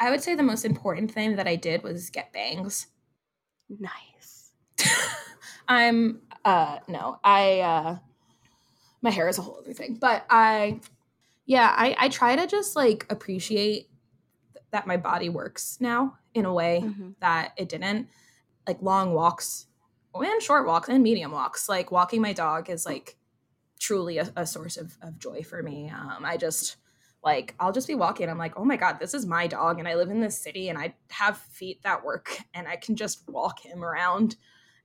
I would say the most important thing that i did was get bangs. Nice. I'm uh no i uh my hair is a whole other thing but i yeah i i try to just like appreciate that my body works now in a way Mhm. that it didn't. Like long walks and short walks and medium walks like walking my dog is like truly a, a source of, of joy for me. Um i just like i'll just be walking i'm like oh my god this is my dog and i live in this city and i have feet that work and i can just walk him around.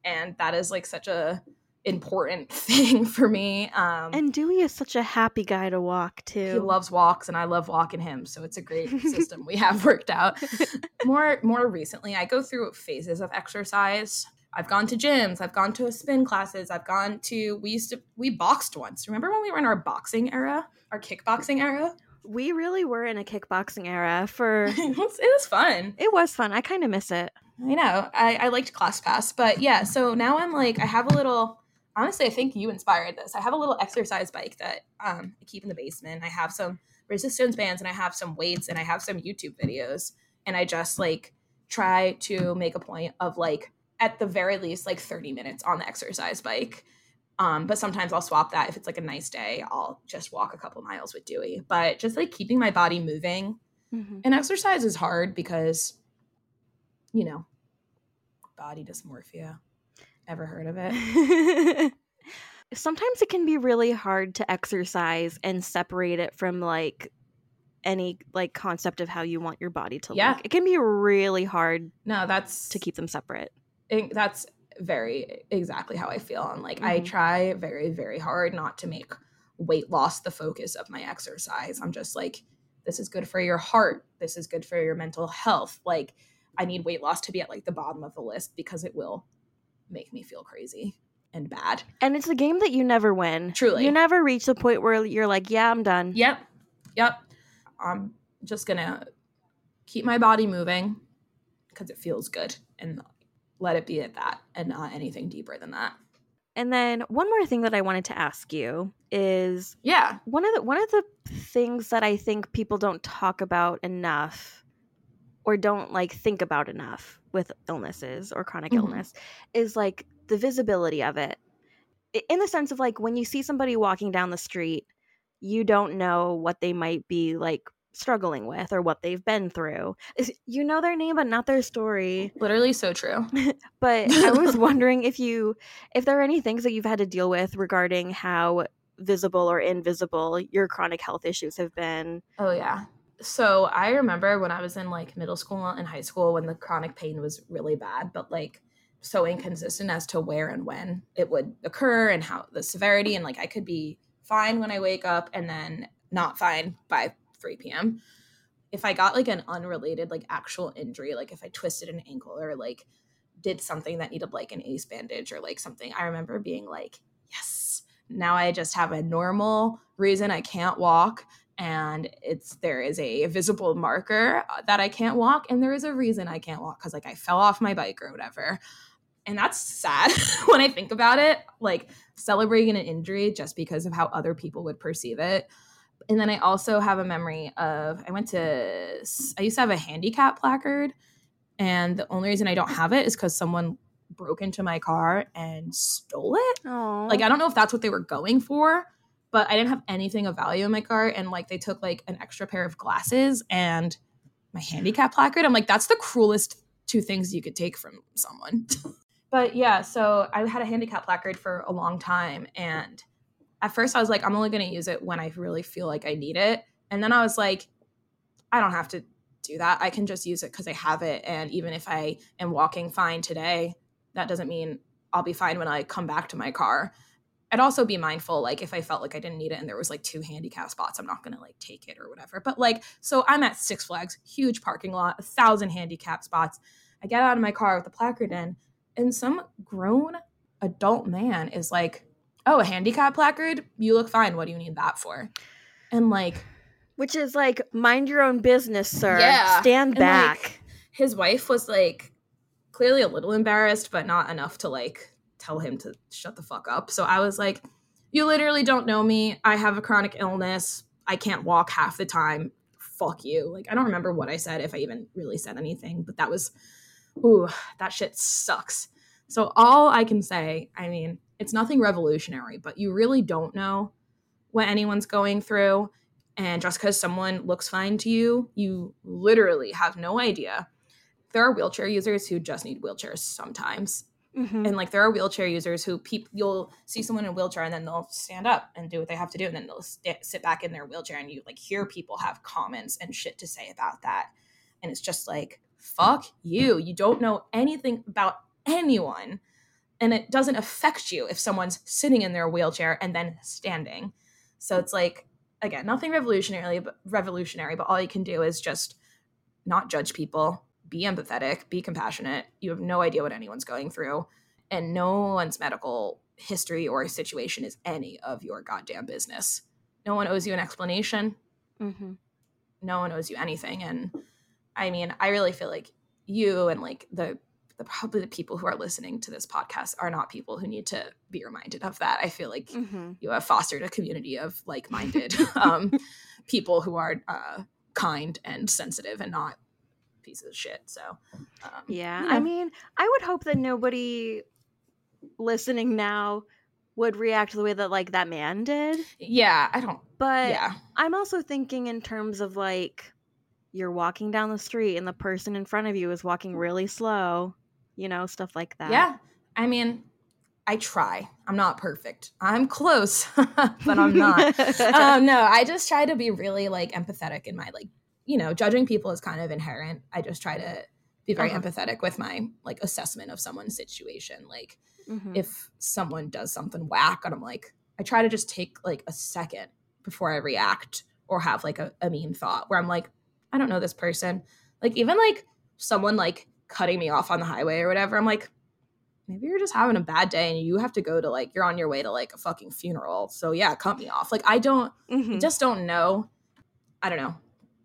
And that is like such a important thing for me um and dewey is such a happy guy to walk too he loves walks and I love walking him. So it's a great system we have worked out. More more recently, I go through phases of exercise. I've gone to gyms, I've gone to spin classes, I've gone to we used to we boxed once. Remember when we were in our boxing era? Our kickboxing era? we really were in a kickboxing era for it, was, it was fun. it was fun i kind of miss it I know. I, I liked ClassPass. But yeah, so now I'm like, I have a little, honestly, I think you inspired this. I have a little exercise bike that um, I keep in the basement. I have some resistance bands and I have some weights and I have some YouTube videos. And I just like try to make a point of like, at the very least, like 30 minutes on the exercise bike. Um, but sometimes I'll swap that if it's like a nice day. I'll just walk a couple miles with Dewey. But just like keeping my body moving and exercise is hard because, you know, body dysmorphia. Ever heard of it? Sometimes it can be really hard to exercise and separate it from like any like concept of how you want your body to Yeah. look. It can be really hard No, that's to keep them separate. it- that's very exactly how I feel. And like I Mhm. try very, very hard not to make weight loss the focus of my exercise. I'm just like, this is good for your heart. This is good for your mental health. Like I need weight loss to be at like the bottom of the list because it will make me feel crazy and bad. And it's a game that you never win. Truly. You never reach the point where you're like, yeah, I'm done. Yep. Yep. I'm just gonna keep my body moving because it feels good and let it be at that and not anything deeper than that. And then one more thing that I wanted to ask you is Yeah. one of the one of the things that I think people don't talk about enough or don't like think about enough with illnesses or chronic Mhm. illness is like the visibility of it. In the sense of like when you see somebody walking down the street, you don't know what they might be like struggling with or what they've been through. Is- You know their name but not their story. Literally so true. But I was wondering if you if there are any things that you've had to deal with regarding how visible or invisible your chronic health issues have been. Oh yeah. So I remember when I was in like middle school and high school when the chronic pain was really bad, but like so inconsistent as to where and when it would occur and how the severity and like I could be fine when I wake up and then not fine by 3 p.m. If I got like an unrelated like actual injury, like if I twisted an ankle or like did something that needed like an ace bandage or like something, I remember being like, yes, now I just have a normal reason I can't walk and it's there is a visible marker uh, that I can't walk and there is a reason I can't walk cuz like I fell off my bike or whatever. And that's sad when I think about it, like celebrating an injury just because of how other people would perceive it. And then I also have a memory of I went to I used to have a handicap placard and the only reason I don't have it is cuz someone broke into my car and stole it. Oh, Like I don't know if that's what they were going for, but I didn't have anything of value in my car and like they took like an extra pair of glasses and my handicap placard. I'm like that's the cruelest two things you could take from someone. but yeah, so I had a handicap placard for a long time and at first I was like I'm only going to use it when I really feel like I need it. And then I was like I don't have to do that. I can just use it cuz I have it and even if I am walking fine today, that doesn't mean I'll be fine when I come back to my car. I'd also be mindful, like if I felt like I didn't need it and there was like two handicap spots, I'm not gonna like take it or whatever. But like, so I'm at Six Flags, huge parking lot, a thousand handicap spots. I get out of my car with the placard in, and some grown adult man is like, "Oh, a handicap placard? You look fine. What do you need that for?" And like, which is like mind your own business, sir. Yeah, Stand and, back. like, his wife was like clearly a little embarrassed, but not enough to like tell him to shut the fuck up. So I was like, You literally don't know me. I have a chronic illness. I can't walk half the time. Fuck you. Like, I don't remember what I said, if I even really said anything, but that was, ooh, that shit sucks. So all I can say, I mean, it's nothing revolutionary, but you really don't know what anyone's going through. And just because someone looks fine to you, you literally have no idea. There are wheelchair users who just need wheelchairs sometimes. Mhm. And like there are wheelchair users who peop- you'll see someone in a wheelchair and then they'll stand up and do what they have to do and then they'll st- sit back in their wheelchair and you like hear people have comments and shit to say about that. And it's just like fuck you. You don't know anything about anyone and it doesn't affect you if someone's sitting in their wheelchair and then standing. So it's like again, nothing revolutionary but revolutionary, but all you can do is just not judge people, be empathetic, be compassionate. You have no idea what anyone's going through, and no one's medical history or situation is any of your goddamn business. No one owes you an explanation. Mhm. No one owes you anything. And I mean, I really feel like you and like the the probably the people who are listening to this podcast are not people who need to be reminded of that. I feel like Mhm. you have fostered a community of like-minded um, people who are uh, kind and sensitive and not pieces of shit. So, um, Yeah, Yeah. I mean, I would hope that nobody listening now would react the way that like that man did. yeah, I don't. But yeah, I'm also thinking in terms of like you're walking down the street and the person in front of you is walking really slow, you know, stuff like that. yeah. I mean, I try. I'm not perfect. I'm close, but I'm not. um, no, I just try to be really like empathetic in my like, you know, judging people is kind of inherent. I just try to be very Uh-huh. empathetic with my like assessment of someone's situation. Like, Mhm. if someone does something whack and I'm like, I try to just take like a second before I react or have like a, a mean thought where I'm like, I don't know this person. Like even like someone like cutting me off on the highway or whatever, I'm like, maybe you're just having a bad day and you have to go to like you're on your way to like a fucking funeral. So yeah, cut me off. Like I don't I Mhm. just don't know. I don't know.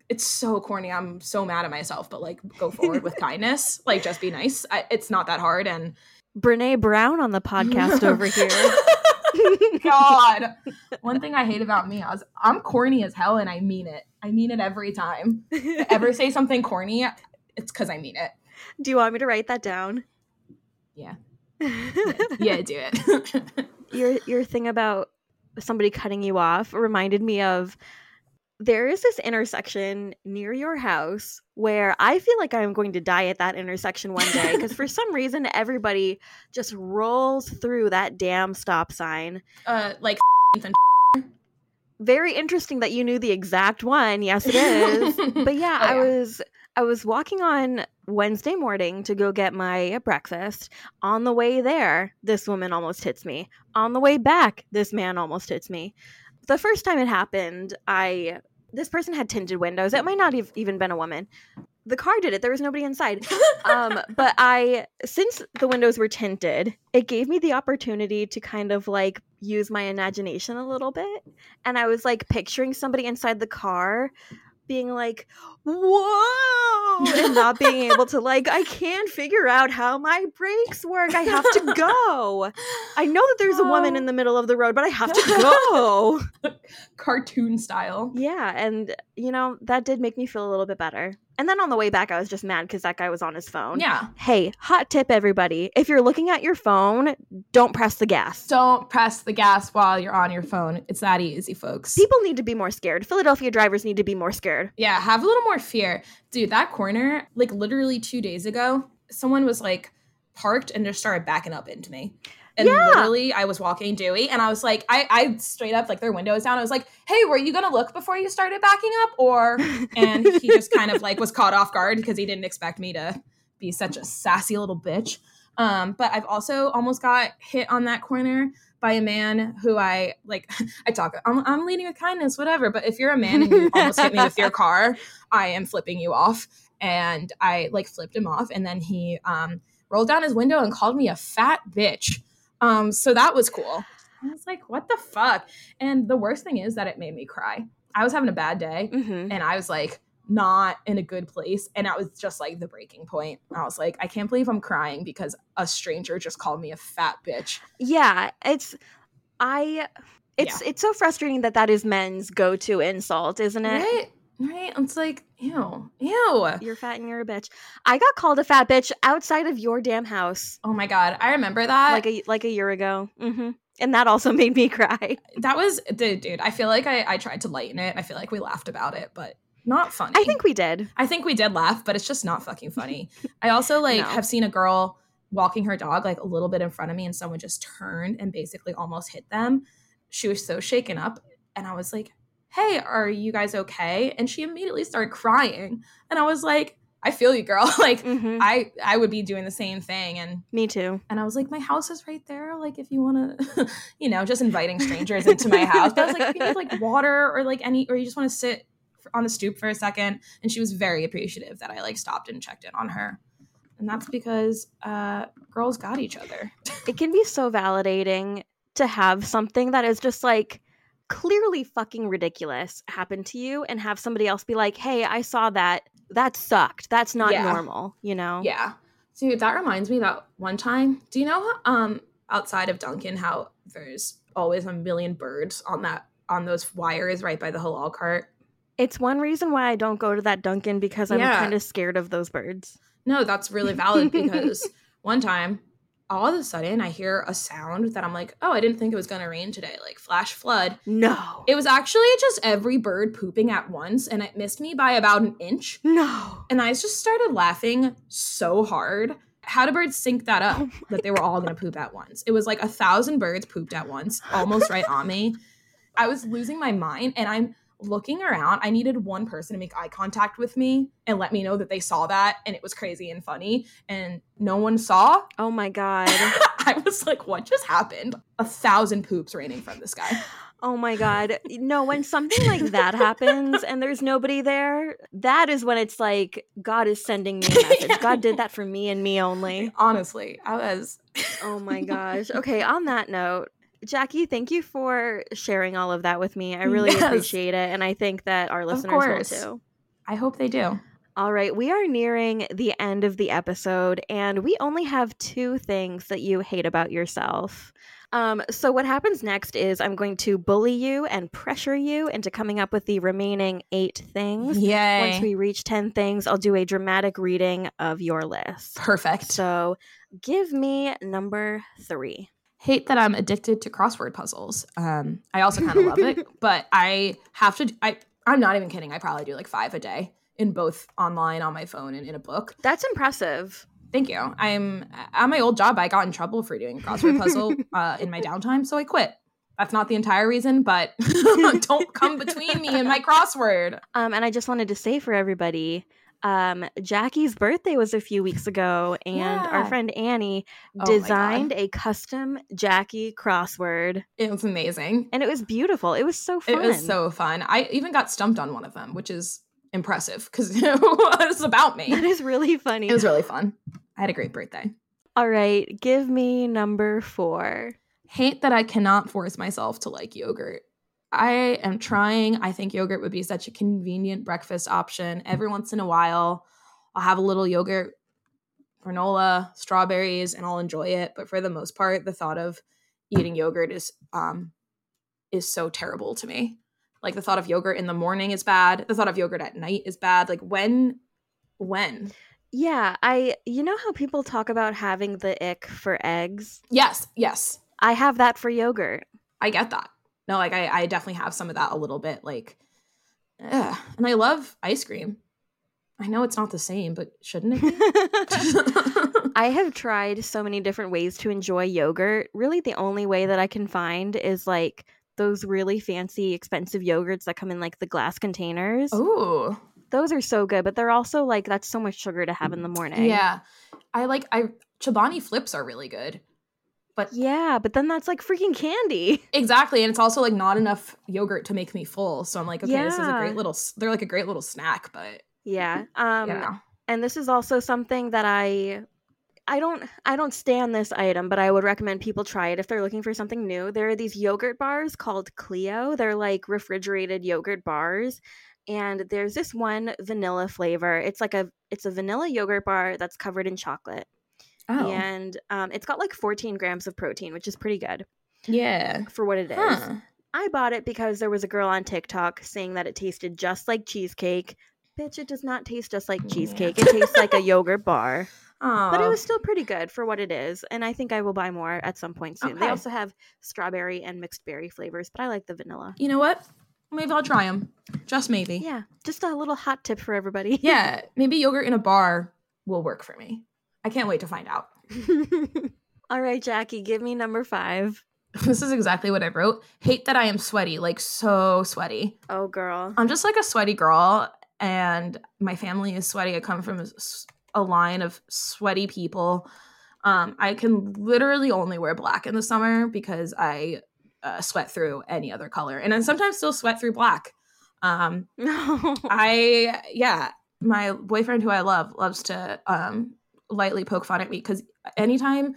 It's so corny. I'm so mad at myself, but like go forward with kindness. Like just be nice. I, it's not that hard and Brene Brown on the podcast over here. God. One thing I hate about me is I'm corny as hell and I mean it. I mean it every time. If I ever say something corny, it's because I mean it. Do you want me to write that down? Yeah. Yeah, do it. your your thing about somebody cutting you off reminded me of there is this intersection near your house where I feel like I'm going to die at that intersection one day because for some reason everybody just rolls through that damn stop sign. uh, like very interesting that you knew the exact one. Yes, it is. but yeah, Oh, I yeah. was I was walking on Wednesday morning to go get my breakfast. On the way there, this woman almost hits me. On the way back, this man almost hits me. The first time it happened, I this person had tinted windows. It might not have even been a woman. The car did it. There was nobody inside. Um, but I, since the windows were tinted, it gave me the opportunity to kind of like use my imagination a little bit. And I was like picturing somebody inside the car being like, whoa, and not being able to, like, I can't figure out how my brakes work. I have to go. I know that there's a woman in oh. the middle of the road, but I have to go. Cartoon style. yeah. And, you know, that did make me feel a little bit better. And then on the way back, I was just mad because that guy was on his phone. Yeah. Hey, hot tip, everybody. If you're looking at your phone, don't press the gas. Don't press the gas while you're on your phone. It's that easy, folks. People need to be more scared. Philadelphia drivers need to be more scared. Yeah, have a little more fear. Dude, that corner, like literally two days ago, someone was like parked and just started backing up into me. And Yeah. literally, I was walking Dewey and I was like, I, I straight up, like their window was down. I was like, hey, were you going to look before you started backing up? Or, and he just kind of like was caught off guard because he didn't expect me to be such a sassy little bitch. Um, but I've also almost got hit on that corner by a man who I like. I talk. I'm, I'm leading with kindness, whatever. But if you're a man and you almost hit me with your car, I am flipping you off. And I like flipped him off, and then he um, rolled down his window and called me a fat bitch. Um, so that was cool. I was like, what the fuck? And the worst thing is that it made me cry. I was having a bad day hmm and I was like not in a good place. And that was just like the breaking point. I was like, I can't believe I'm crying because a stranger just called me a fat bitch. Yeah, it's I it's it's so frustrating that that is men's go-to insult, isn't it? Right? Right? It's like, ew, ew. You're fat and you're a bitch. I got called a fat bitch outside of your damn house Oh my God. I remember that. like a like a year ago. hmm And that also made me cry. that was, dude, dude, I feel like I, I tried to lighten it. I feel like we laughed about it, but not funny. I think we did. I think we did laugh, but it's just not fucking funny. I also like No. have seen a girl walking her dog like a little bit in front of me and someone just turned and basically almost hit them. She was so shaken up and I was like, "Hey, are you guys okay?" And she immediately started crying. And I was like, "I feel you, girl." like hmm I I would be doing the same thing and Me too. and I was like, "My house is right there. Like if you want to, you know, just inviting strangers into my house." But I was like, "If you need like water or like any or you just want to sit on the stoop for a second and she was very appreciative that I like stopped and checked in on her. And that's because uh girls got each other. It can be so validating to have something that is just like clearly fucking ridiculous happen to you and have somebody else be like, "Hey, I saw that. That sucked. That's not Yeah. normal." You know? Yeah. Dude, that reminds me that one time, do you know how, um outside of Dunkin' how there's always a million birds on that on those wires right by the halal cart? It's one reason why I don't go to that Dunkin' because I'm Yeah. kind of scared of those birds. No, that's really valid because one time, all of a sudden, I hear a sound that I'm like, oh, I didn't think it was to rain today, like flash flood. No. It was actually just every bird pooping at once, and it missed me by about an inch. no. And I just started laughing so hard. How do birds sync that up Oh that they were all to poop at once? It was like a thousand birds pooped at once, almost right on me. I was losing my mind, and I'm looking around. I needed one person to make eye contact with me and let me know that they saw that, and it was crazy and funny. And no one saw. Oh my god. I was like, what just happened? A thousand poops raining from the sky. Oh my god. No, when something like that happens and there's nobody there, that is when it's like God is sending me a message. God did that for me and me only. Honestly, I was. Oh my gosh. Okay, on that note, Jackie, thank you for sharing all of that with me. I really Yes. appreciate it and I think that our listeners will too. I hope they do. All right, we are nearing the end of the episode, and we only have two things that you hate about yourself. Um, so, what happens next is I'm going to bully you and pressure you into coming up with the remaining eight things. Yay. Once we reach 10 things, I'll do a dramatic reading of your list. Perfect. So, give me number three. Hate that I'm addicted to crossword puzzles. Um, I also kind of love it, but I have to. I I'm not even kidding. I probably do like five a day in both online on my phone and in a book. That's impressive. Thank you. I'm at my old job. I got in trouble for doing a crossword puzzle uh, in my downtime, so I quit. That's not the entire reason, but don't come between me and my crossword. Um, and I just wanted to say for everybody, um, Jackie's birthday was a few weeks ago, and our friend Annie Oh designed a custom Jackie crossword, It was amazing. and it was beautiful. It was so fun. It was so fun. I even got stumped on one of them, which is impressive because it was about me. That is really funny. It was really fun. I had a great birthday. All right, give me number four. Hate that I cannot force myself to like yogurt. I am trying. I think yogurt would be such a convenient breakfast option. Every once in a while, I'll have a little yogurt, granola, strawberries, and I'll enjoy it. But for the most part, the thought of eating yogurt is um is so terrible to me. Like the thought of yogurt in the morning is bad. The thought of yogurt at night is bad. Like when when? Yeah, I you know how people talk about having the ick for eggs? Yes, yes. I have that for yogurt. I get that. No, like I, I definitely have some of that a little bit. Like, ugh. and I love ice cream. I know it's not the same, but shouldn't it be? I have tried so many different ways to enjoy yogurt. Really, the only way that I can find is like those really fancy, expensive yogurts that come in like the glass containers. Ooh, Those are so good, but they're also like that's so much sugar to have in the morning. yeah. I like I Chobani flips are really good, but Yeah, but then that's like freaking candy. exactly, and it's also like not enough yogurt to make me full. So I'm like, okay, this is a great little. They're like a great little snack, but Yeah. Um yeah, and this is also something that I I don't I don't stand this item, but I would recommend people try it if they're looking for something new. There are these yogurt bars called Clio. They're like refrigerated yogurt bars. And there's this one vanilla flavor. It's like a it's a vanilla yogurt bar that's covered in chocolate. Oh And um, it's got like 14 grams of protein, which is pretty good yeah, for what it is. huh. I bought it because there was a girl on TikTok saying that it tasted just like cheesecake. Bitch, it does not taste just like Yeah. cheesecake. It tastes like a yogurt bar. But it was still pretty good for what it is. And I think I will buy more at some point soon. They also have strawberry and mixed berry flavors, but I like the vanilla. You know what? Maybe I'll try them. Just maybe. Yeah, just a little hot tip for everybody. yeah, maybe yogurt in a bar will work for me. I can't wait to find out. All right, Jackie, give me number five. This is exactly what I wrote. Hate that I am sweaty, like so sweaty. Oh, girl. I'm just like a sweaty girl, and my family is sweaty. I come from a line of sweaty people. Um, I can literally only wear black in the summer because I uh, sweat through any other color, and I sometimes still sweat through black. Um, No. I yeah, my boyfriend who I love loves to um lightly poke fun at me because anytime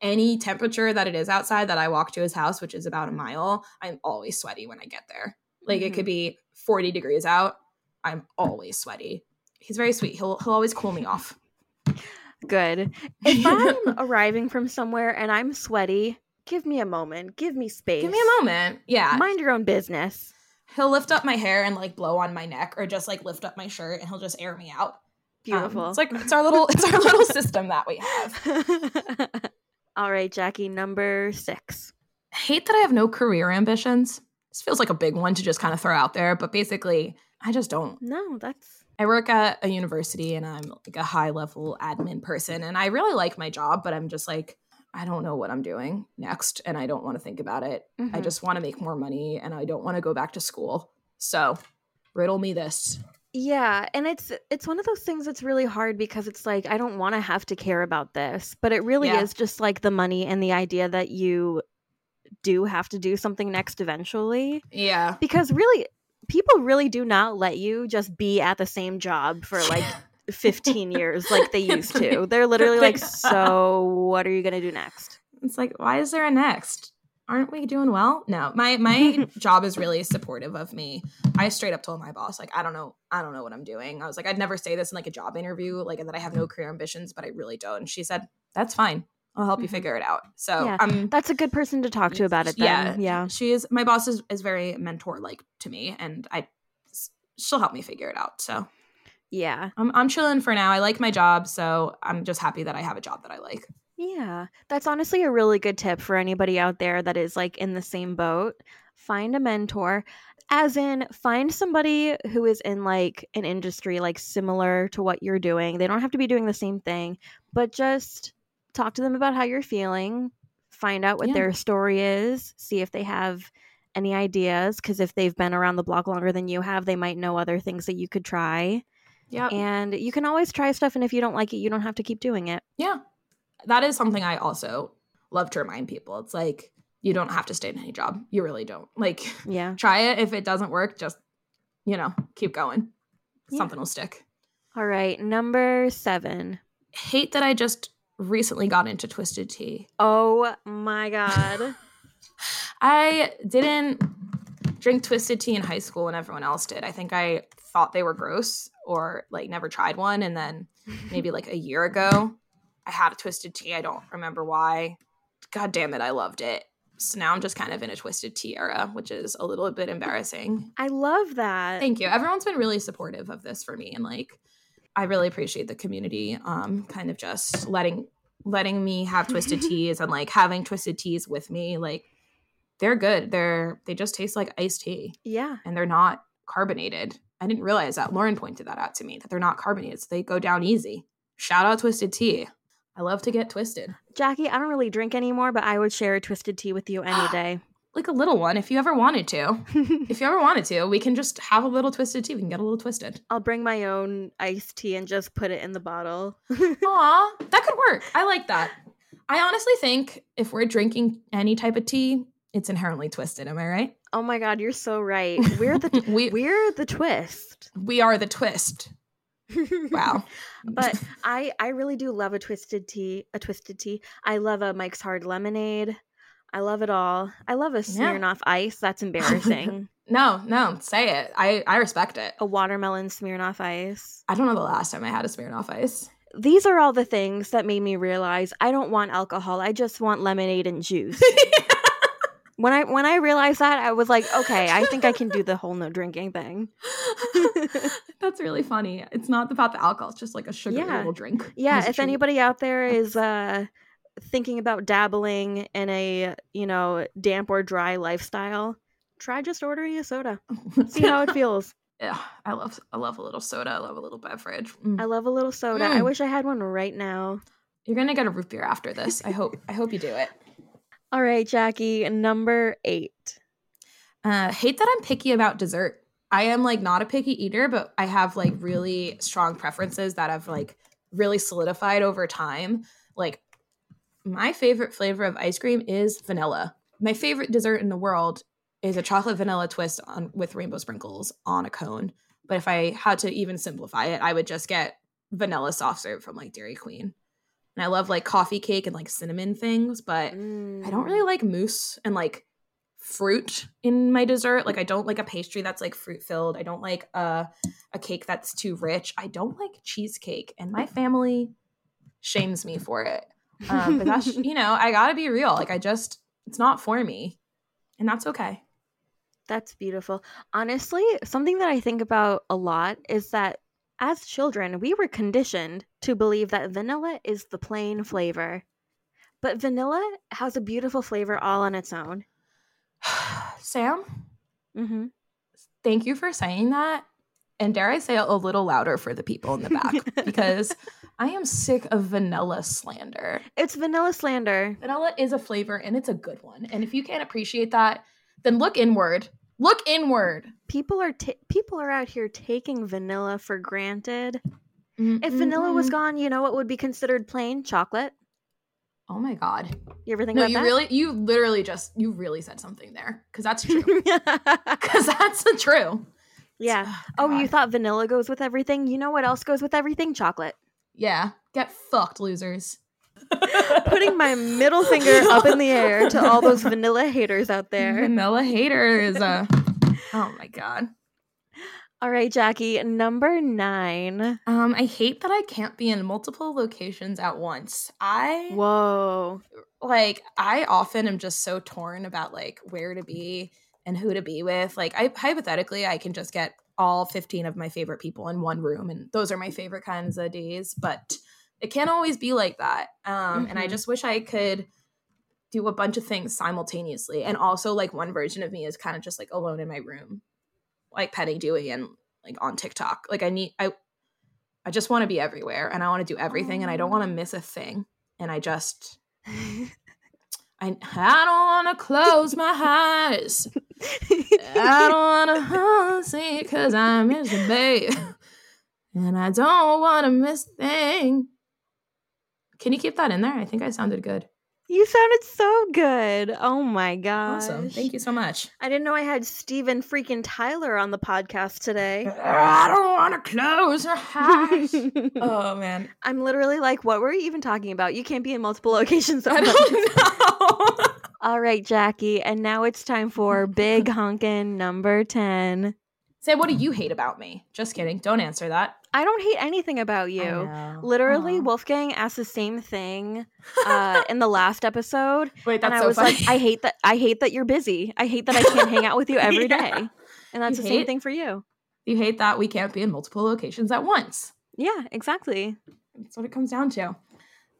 any temperature that it is outside that I walk to his house, which is about a mile, I'm always sweaty when I get there. Like it could mm-hmm. be 40 degrees out. I'm always sweaty. He's very sweet. He'll he'll always cool me off. Good. If I'm arriving from somewhere and I'm sweaty, give me a moment. Give me space. Give me a moment. Yeah. Mind your own business. he'll lift up my hair and like blow on my neck or just like lift up my shirt and he'll just air me out. Um, Beautiful. it's like it's our little it's our little system that we have. All right, Jackie, number six. hate that I have no career ambitions. This feels like a big one to just kind of throw out there, but basically, I just don't. No, that's I work at a university and I'm like a high level admin person, and I really like my job, but I'm just like, I don't know what I'm doing next, and I don't want to think about it. I mhm. just want to make more money, and I don't want to go back to school. So, riddle me this. Yeah, and it's it's one of those things that's really hard because it's like I don't want to have to care about this, but it really Yeah. is just like the money and the idea that you do have to do something next eventually Yeah. because really people really do not let you just be at the same job for like 15 years like they used to. They're literally like, "So, what are you going to do next?" It's like, why is there a next? Aren't we doing well? No, my my job is really supportive of me. I straight up told my boss, like, I don't know, I don't know what I'm doing. I was like, I'd never say this in like a job interview, like that I have no career ambitions, but I really don't. And she said, That's fine. I'll help you Mhm. figure it out. So Yeah, I'm That's a good person to talk to about it then. yeah, Yeah. She is my boss is, is very mentor like to me, and I she'll help me figure it out. So Yeah. I'm I'm chilling for now. I like my job, so I'm just happy that I have a job that I like. Yeah, that's honestly a really good tip for anybody out there that is like in the same boat. Find a mentor, as in, find somebody who is in like an industry like similar to what you're doing. They don't have to be doing the same thing, but just talk to them about how you're feeling. find out what Yeah. their story is, see if they have any ideas. Because if they've been around the block longer than you have, they might know other things that you could try. Yeah. And you can always try stuff, and if you don't like it, you don't have to keep doing it. Yeah. That is something I also love to remind people. It's like you don't have to stay in any job. You really don't. Like Yeah. try it. If it doesn't work, just you know, keep going. Yeah. Something will stick. All right. Number seven. Hate that I just recently got into twisted tea. Oh my God. I didn't drink twisted tea in high school when everyone else did. I think I thought they were gross or like never tried one and then maybe like a year ago I had a twisted tea. I don't remember why. God damn it, I loved it. So now I'm just kind of in a twisted tea era, which is a little bit embarrassing. I love that. Thank you. Everyone's been really supportive of this for me and like I really appreciate the community um kind of just letting letting me have twisted teas and like having twisted teas with me like they're good. They're they just taste like iced tea yeah. and they're not carbonated. I didn't realize that. Lauren pointed that out to me that they're not carbonated, so they go down easy. Shout out Twisted Tea. I love to get twisted. Jackie, I don't really drink anymore, but I would share a twisted tea with you any day. Like a little one if you ever wanted to. If you ever wanted to, we can just have a little twisted tea. We can get a little twisted. I'll bring my own iced tea and just put it in the bottle. Aw, that could work. I like that. I honestly think if we're drinking any type of tea, it's inherently twisted. Am I right? oh my god, you're so right. We're the we we're the twist. we are the twist. Wow. but I I really do love a twisted tea, a twisted tea. I love a Mike's Hard Lemonade. I love it all. I love a Yeah. Smirnoff Ice. That's oh embarrassing. no, no, say it. I I respect it. a watermelon Smirnoff Ice. I don't know the last time I had a Smirnoff Ice. These are all the things that made me realize I don't want alcohol. I just want lemonade and juice. when I when I realized that, I was like, okay, I think I can do the whole no drinking thing. That's really funny. It's not about the alcohol; it's just like a sugary Yeah. little drink. Yeah, if treat. anybody out there is uh thinking about dabbling in a, you know, damp or dry lifestyle, try just ordering a soda. See how it feels. yeah, I love I love a little soda. I love a little beverage. Mm. I love a little soda. I Mm. wish I had one right now. You're gonna get a root beer after this. I hope. I hope you do it. All right, Jackie, number 8. Uh, hate that I'm picky about dessert. I am like not a picky eater, but I have like really strong preferences that have like really solidified over time. Like my favorite flavor of ice cream is vanilla. My favorite dessert in the world is a chocolate vanilla twist on with rainbow sprinkles on a cone. But if I had to even simplify it, I would just get vanilla soft serve from like Dairy Queen. And I love like coffee cake and like cinnamon things, but I Mm. don't really like mousse and like fruit in my dessert. Like I don't like a pastry that's like fruit filled. I don't like a a cake that's too rich. I don't like cheesecake, and my family shames me for it. Um, but that's you know I gotta be real. Like I just it's not for me, and that's okay. That's beautiful. Honestly, something that I think about a lot is that as children, we were conditioned to believe that vanilla is the plain flavor. But vanilla has a beautiful flavor all on its own. Sam, hmm thank you for saying that. And dare I say it a little louder for the people in the back because I am sick of vanilla slander. It's vanilla slander. Vanilla is a flavor and it's a good one. And if you can't appreciate that, then look inward. Look inward. People are ta- people are out here taking vanilla for granted. If vanilla was gone, you know what would be considered plain chocolate. oh my god. You ever think No, about you that? really, you literally just, you really said something there because that's true. Because that's the true. yeah. Oh, you thought vanilla goes with everything? You know what else goes with everything? Chocolate. Yeah. Get fucked, losers. Putting my middle finger up in the air to all those vanilla haters out there. vanilla haters. Uh, oh my god. All right, Jackie, number nine. Um, I hate that I can't be in multiple locations at once. I Whoa. like I often am just so torn about like where to be and who to be with. Like I hypothetically I can just get all 15 of my favorite people in one room and those are my favorite kinds of days, but it can't always be like that. Um and I Mhm. just wish I could do a bunch of things simultaneously. And also like one version of me is kind of just like alone in my room, like Penny Dewey and like on TikTok. Like I need I I just want to be everywhere and I want to do everything and I don't want to miss a thing. And I just I, I don't want to close my eyes. I don't want to see because I miss you, babe. And I don't want to miss a thing. Can you keep that in there? I think I sounded good. You sounded so good. Oh my gosh. Awesome. Thank you so much. I didn't know I had Steven freaking Tyler on the podcast today. I don't want to close her eyes. oh man. I'm literally like, what were you even talking about? You can't be in multiple locations. I don't know. All right, Jackie, and now it's time for Big Honkin' number 10. Say, what do you hate about me? Just kidding. Don't answer that. I don't hate anything about you. Literally, Aw. Wolfgang asked the same thing uh, in the last episode, Wait, that's and I so was funny. like, I hate that. I hate that you're busy. I hate that I can't hang out with you every day. Yeah. And that's You the same thing for you. you hate that we can't be in multiple locations at once. Yeah, exactly. That's what it comes down to.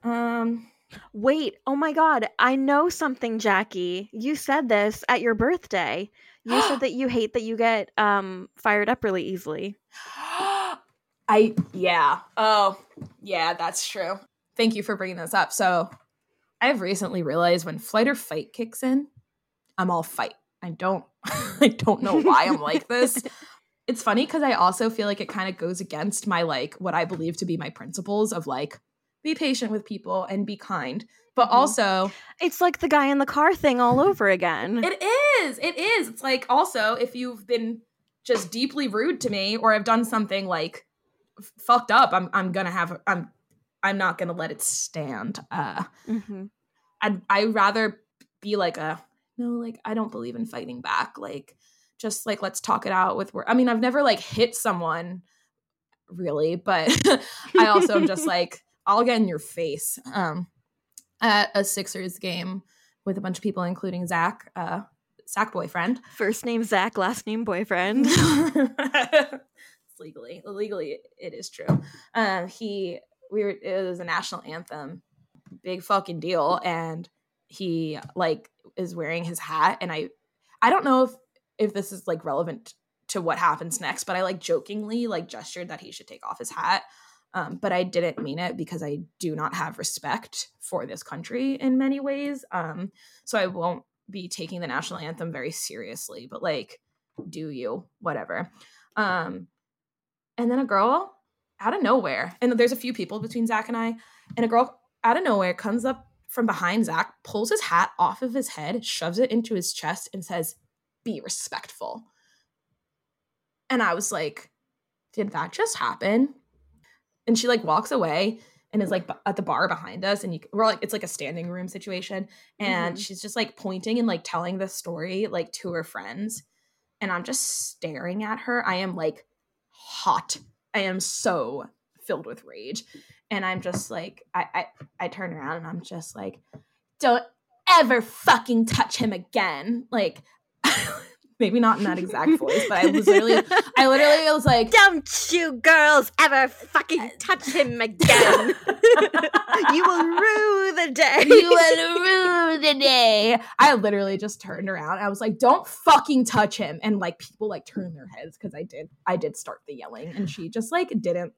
Um, Wait, oh my god, I know something, Jackie. You said this at your birthday. You said that you hate that you get um fired up really easily. I yeah. Oh, yeah, that's true. Thank you for bringing this up. So, I've recently realized when flight or fight kicks in, I'm all fight. I don't I don't know why I'm like this. It's funny cuz I also feel like it kind of goes against my like what I believe to be my principles of like be patient with people and be kind. But Mhm. also, It's like the guy in the car thing all over again. It is. It is. It's like also if you've been just deeply rude to me or i've done something like f- fucked up, I'm I'm gonna have I'm I'm not gonna let it stand. Uh, Mhm. I'd I rather be like a no, like I don't believe in fighting back. Like just like let's talk it out with. wor- I mean, I've never like hit someone really, but I also am just like I'll get in your face. Um, at a Sixers game with a bunch of people, including Zach, uh, Zach boyfriend. First name Zach, last name boyfriend. it's legally, legally, it is true. Um, he, we were, it was a national anthem, big fucking deal, and he like is wearing his hat, and I, I don't know if if this is like relevant to what happens next, but I like jokingly like gestured that he should take off his hat. Um, but I didn't mean it because I do not have respect for this country in many ways. Um, so I won't be taking the national anthem very seriously. But like, do you? Whatever. Um, and then a girl out of nowhere, and there's a few people between Zach and I, and a girl out of nowhere comes up from behind Zach, pulls his hat off of his head, shoves it into his chest, and says, "Be respectful." And I was like, "Did that just happen?" And she like walks away and is like b- at the bar behind us, and you, we're like, it's like a standing room situation, and Mhm. she's just like pointing and like telling the story like to her friends, and I'm just staring at her. I am like hot. I am so filled with rage, and I'm just like, I I, I turn around and I'm just like, don't ever fucking touch him again. Like, maybe not in that exact voice, but I was literally, I literally was like, Don't you girls ever fucking touch him again. you will rue the day. you will rue the day. I literally just turned around. I was like, "Don't fucking touch him!" And like people like turned their heads because I did. I did start the yelling, and she just like didn't.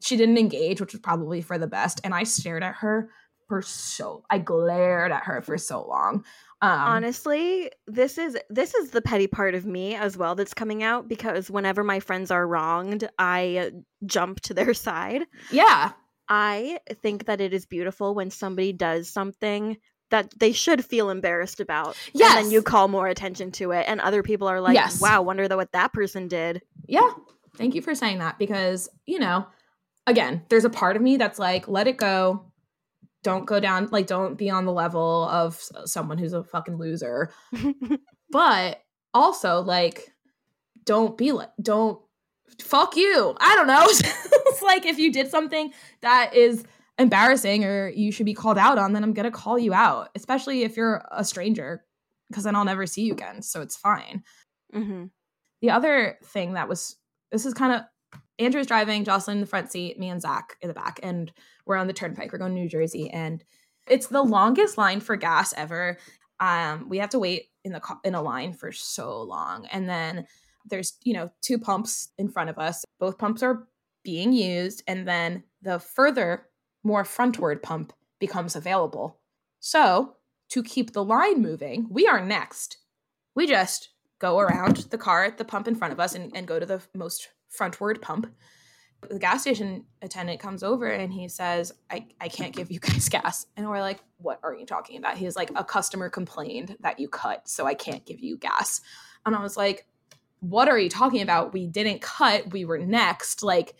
She didn't engage, which was probably for the best. And I stared at her for so. I glared at her for so long. Um, Honestly, this is this is the petty part of me as well that's coming out because whenever my friends are wronged, I jump to their side. yeah, I think that it is beautiful when somebody does something that they should feel embarrassed about. And then you call more attention to it and other people are like, Yes. "Wow, wonder what that person did." Yeah. Thank you for saying that because, you know, again, there's a part of me that's like, let it go. Don't go down, like, don't be on the level of someone who's a fucking loser. But also, like, don't be like, don't fuck you. I don't know. it's like if you did something that is embarrassing or you should be called out on, then I'm going to call you out, especially if you're a stranger because then I'll never see you again. So it's fine hmm the other thing that was this is kind of Andrew's driving, Jocelyn in the front seat, me and Zach in the back, and we're on the turnpike. We're going to New Jersey, and it's the longest line for gas ever. Um, we have to wait in the in a line for so long, and then there's you know two pumps in front of us. Both pumps are being used, and then the further, more frontward pump becomes available. So to keep the line moving, we are next. We just go around the car at the pump in front of us and, and go to the most frontward pump. The gas station attendant comes over and he says, I, I can't give you guys gas. And we're like, What are you talking about? He's like, A customer complained that you cut, so I can't give you gas. And I was like, What are you talking about? We didn't cut, we were next. Like,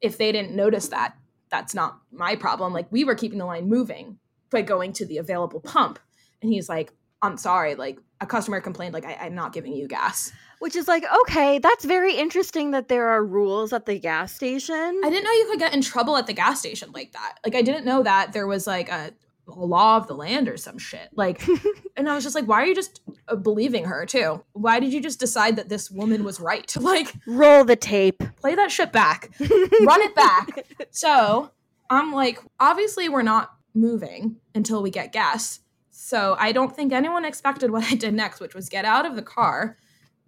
if they didn't notice that, that's not my problem. Like, we were keeping the line moving by going to the available pump. And he's like, I'm sorry, like a customer complained, like I, am not giving you gas. Which is like, okay, that's very interesting that there are rules at the gas station. I didn't know you could get in trouble at the gas station like that. Like I didn't know that there was like a, a law of the land or some shit. Like, and I was just like, why are you just uh, believing her too? Why did you just decide that this woman was right? Like, roll the tape, play that shit back, run it back. So I'm like, obviously we're not moving until we get gas. So I don't think anyone expected what I did next, which was get out of the car,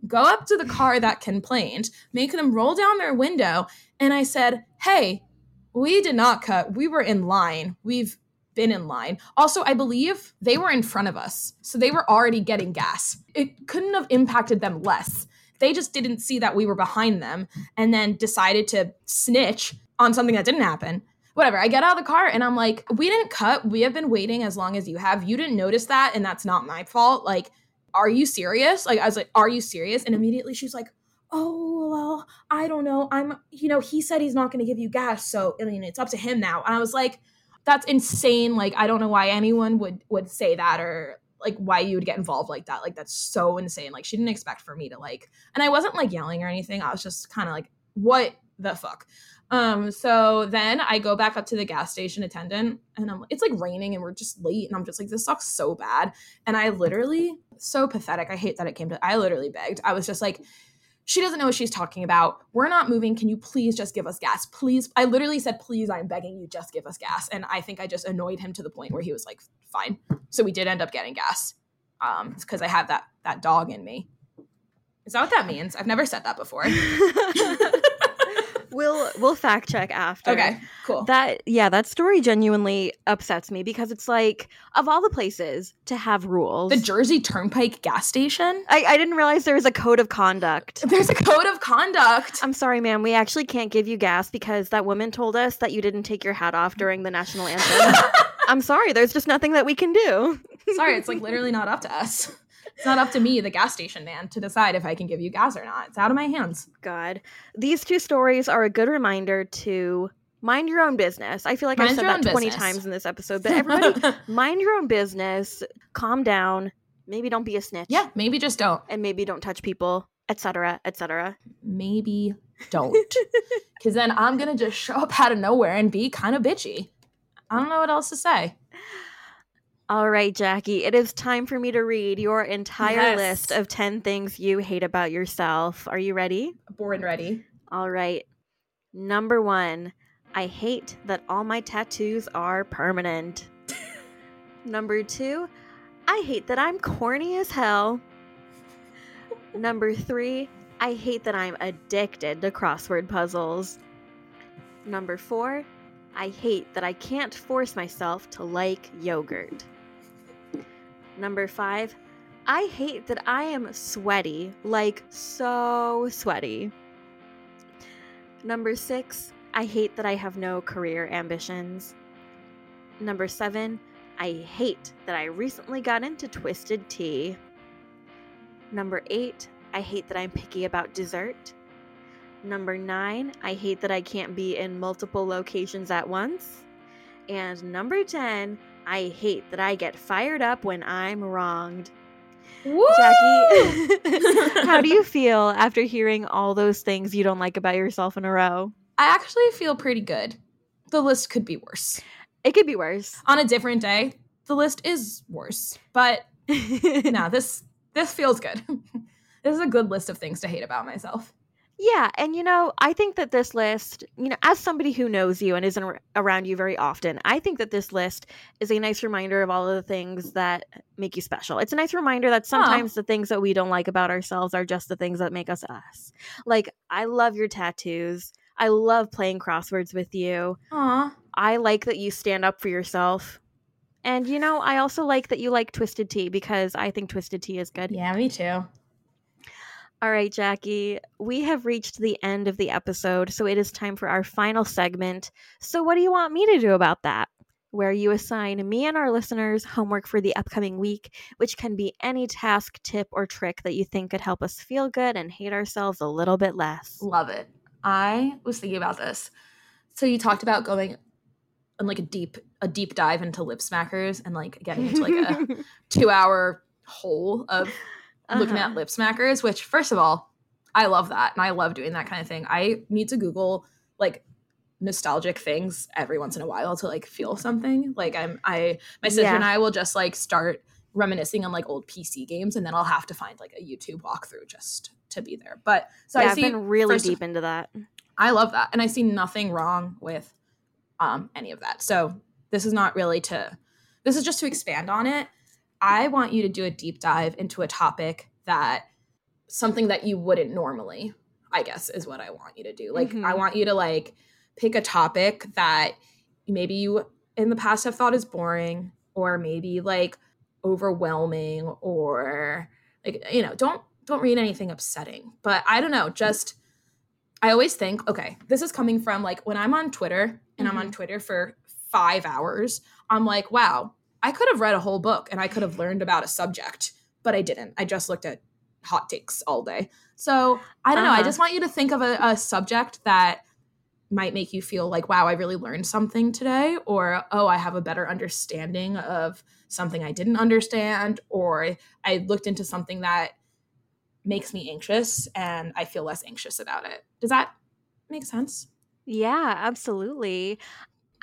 go up to the car that complained, make them roll down their window. And I said, Hey, we did not cut. We were in line. We've been in line. Also, I believe they were in front of us. So they were already getting gas. It couldn't have impacted them less. They just didn't see that we were behind them and then decided to snitch on something that didn't happen whatever. I get out of the car and I'm like, we didn't cut. We have been waiting as long as you have. You didn't notice that, and that's not my fault. Like, are you serious? Like, I was like, are you serious? And immediately she's like, oh well, I don't know. I'm, you know, he said he's not going to give you gas, so I mean, it's up to him now. And I was like, that's insane. Like, I don't know why anyone would would say that or like why you would get involved like that. Like, that's so insane. Like, she didn't expect for me to like, and I wasn't like yelling or anything. I was just kind of like, what the fuck? Um, so then I go back up to the gas station attendant and I'm it's like raining and we're just late and I'm just like, this sucks so bad. And I literally so pathetic. I hate that it came to I literally begged. I was just like, she doesn't know what she's talking about. We're not moving. Can you please just give us gas? Please. I literally said, please, I'm begging you, just give us gas. And I think I just annoyed him to the point where he was like, fine. So we did end up getting gas. Um, because I have that that dog in me. Is that what that means? I've never said that before. we'll we'll fact check after. Okay, cool. That yeah, that story genuinely upsets me because it's like of all the places to have rules. The Jersey Turnpike gas station? I, I didn't realize there was a code of conduct. There's a code of conduct. I'm sorry, ma'am. We actually can't give you gas because that woman told us that you didn't take your hat off during the national anthem. I'm sorry, there's just nothing that we can do. sorry, it's like literally not up to us it's not up to me, the gas station man, to decide if I can give you gas or not. It's out of my hands. God. These two stories are a good reminder to mind your own business. I feel like I've said that 20 business. times in this episode, but everybody, mind your own business, calm down, maybe don't be a snitch. Yeah, maybe just don't. And maybe don't touch people, etc., etc. Maybe don't. Because then I'm going to just show up out of nowhere and be kind of bitchy. I don't know what else to say. All right, Jackie, it is time for me to read your entire yes. list of 10 things you hate about yourself. Are you ready? Born ready. All right. Number one, I hate that all my tattoos are permanent. Number two, I hate that I'm corny as hell. Number three, I hate that I'm addicted to crossword puzzles. Number four, I hate that I can't force myself to like yogurt. Number five, I hate that I am sweaty, like so sweaty. Number six, I hate that I have no career ambitions. Number seven, I hate that I recently got into twisted tea. Number eight, I hate that I'm picky about dessert. Number nine, I hate that I can't be in multiple locations at once. And number 10, I hate that I get fired up when I'm wronged. Woo! Jackie, how do you feel after hearing all those things you don't like about yourself in a row? I actually feel pretty good. The list could be worse. It could be worse. On a different day, the list is worse. But no, this this feels good. this is a good list of things to hate about myself. Yeah, and you know, I think that this list, you know, as somebody who knows you and isn't around you very often, I think that this list is a nice reminder of all of the things that make you special. It's a nice reminder that sometimes the things that we don't like about ourselves are just the things that make us us. Like, I love your tattoos. I love playing crosswords with you. Aw. I like that you stand up for yourself And you know, I also like that you like twisted tea because I think twisted tea is good. Yeah, me too. All right, Jackie, we have reached the end of the episode, so it is time for our final segment. So, what do you want me to do about that? Where you assign me and our listeners homework for the upcoming week, which can be any task, tip, or trick that you think could help us feel good and hate ourselves a little bit less. Love it. I was thinking about this. So, you talked about going on like a deep a deep dive into lip smackers and like getting into like a two hour hole of looking Uh-huh. at lip smackers which first of all i love that and i love doing that kind of thing i need to google like nostalgic things every once in a while to like feel something like i'm i my sister Yeah. and i will just like start reminiscing on like old pc games and then i'll have to find like a youtube walkthrough just to be there but so yeah, i I've see been really deep into that. I love that. And I see nothing wrong with um, any of that. So this is not really to, this is just to expand on it. I want you to do a deep dive into a topic that something that you wouldn't normally, I guess, is what I want you to do. Like, I Mhm. want you to like pick a topic that maybe you in the past have thought is boring or maybe like overwhelming or like, you know, don't, don't read anything upsetting, but I don't know, just, I always think, okay, this is coming from like when I'm on Twitter and I'm on Twitter for five hours, I'm like, wow, I could have read a whole book and I could have learned about a subject, but I didn't. I just looked at hot takes all day. So I don't know. I Uh-huh. just want you to think of a, a subject that might make you feel like, wow, I really learned something today, or oh, I have a better understanding of something I didn't understand, or I looked into something that makes me anxious and I feel less anxious about it. Does that make sense? Yeah, absolutely.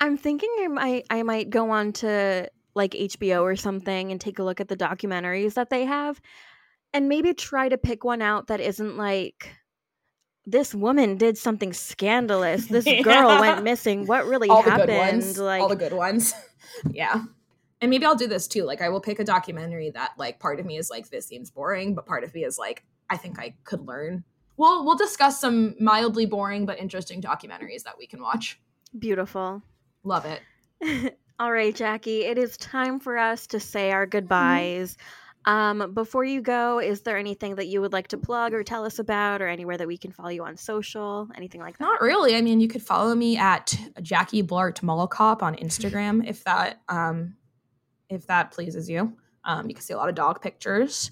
I'm thinking I might I might go on to like HBO or something and take a look at the documentaries that they have and maybe try to pick one out that isn't like this woman did something scandalous. This girl Yeah. went missing. What really all happened? Like all the good ones. yeah. And maybe I'll do this too. Like I will pick a documentary that like part of me is like this seems boring, but part of me is like I think I could learn. We'll we'll discuss some mildly boring but interesting documentaries that we can watch. beautiful. Love it. All right, Jackie, it is time for us to say our Mm-hmm. goodbyes. Um, before you go, is there anything that you would like to plug or tell us about, or anywhere that we can follow you on social, anything like that? Not really. I mean, you could follow me at Jackie Blart Mall Cop on Instagram if that um if that pleases you. Um, you can see a lot of dog pictures,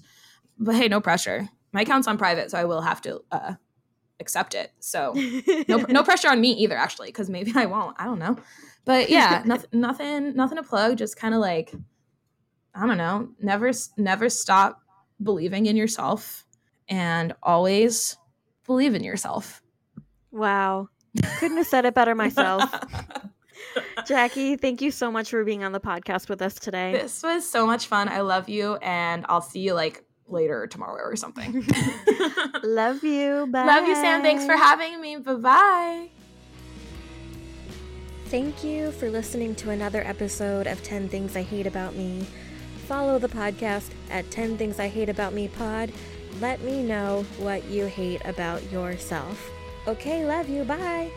but hey, no pressure. My account's on private, so I will have to uh, accept it. So no no pressure on me either, actually, because maybe I won't. I don't know. But yeah, nothing nothing nothing to plug. Just kind of like I don't know. Never never stop believing in yourself, and always believe in yourself. wow, couldn't have said it better myself. Jackie, thank you so much for being on the podcast with us today. this was so much fun. I love you, and I'll see you like later tomorrow or something. Love you. Bye. love you, Sam. Thanks for having me. Bye bye. Thank you for listening to another episode of 10 Things I Hate About Me. Follow the podcast at 10 Things I Hate About Me Pod. Let me know what you hate about yourself. Okay, love you. Bye.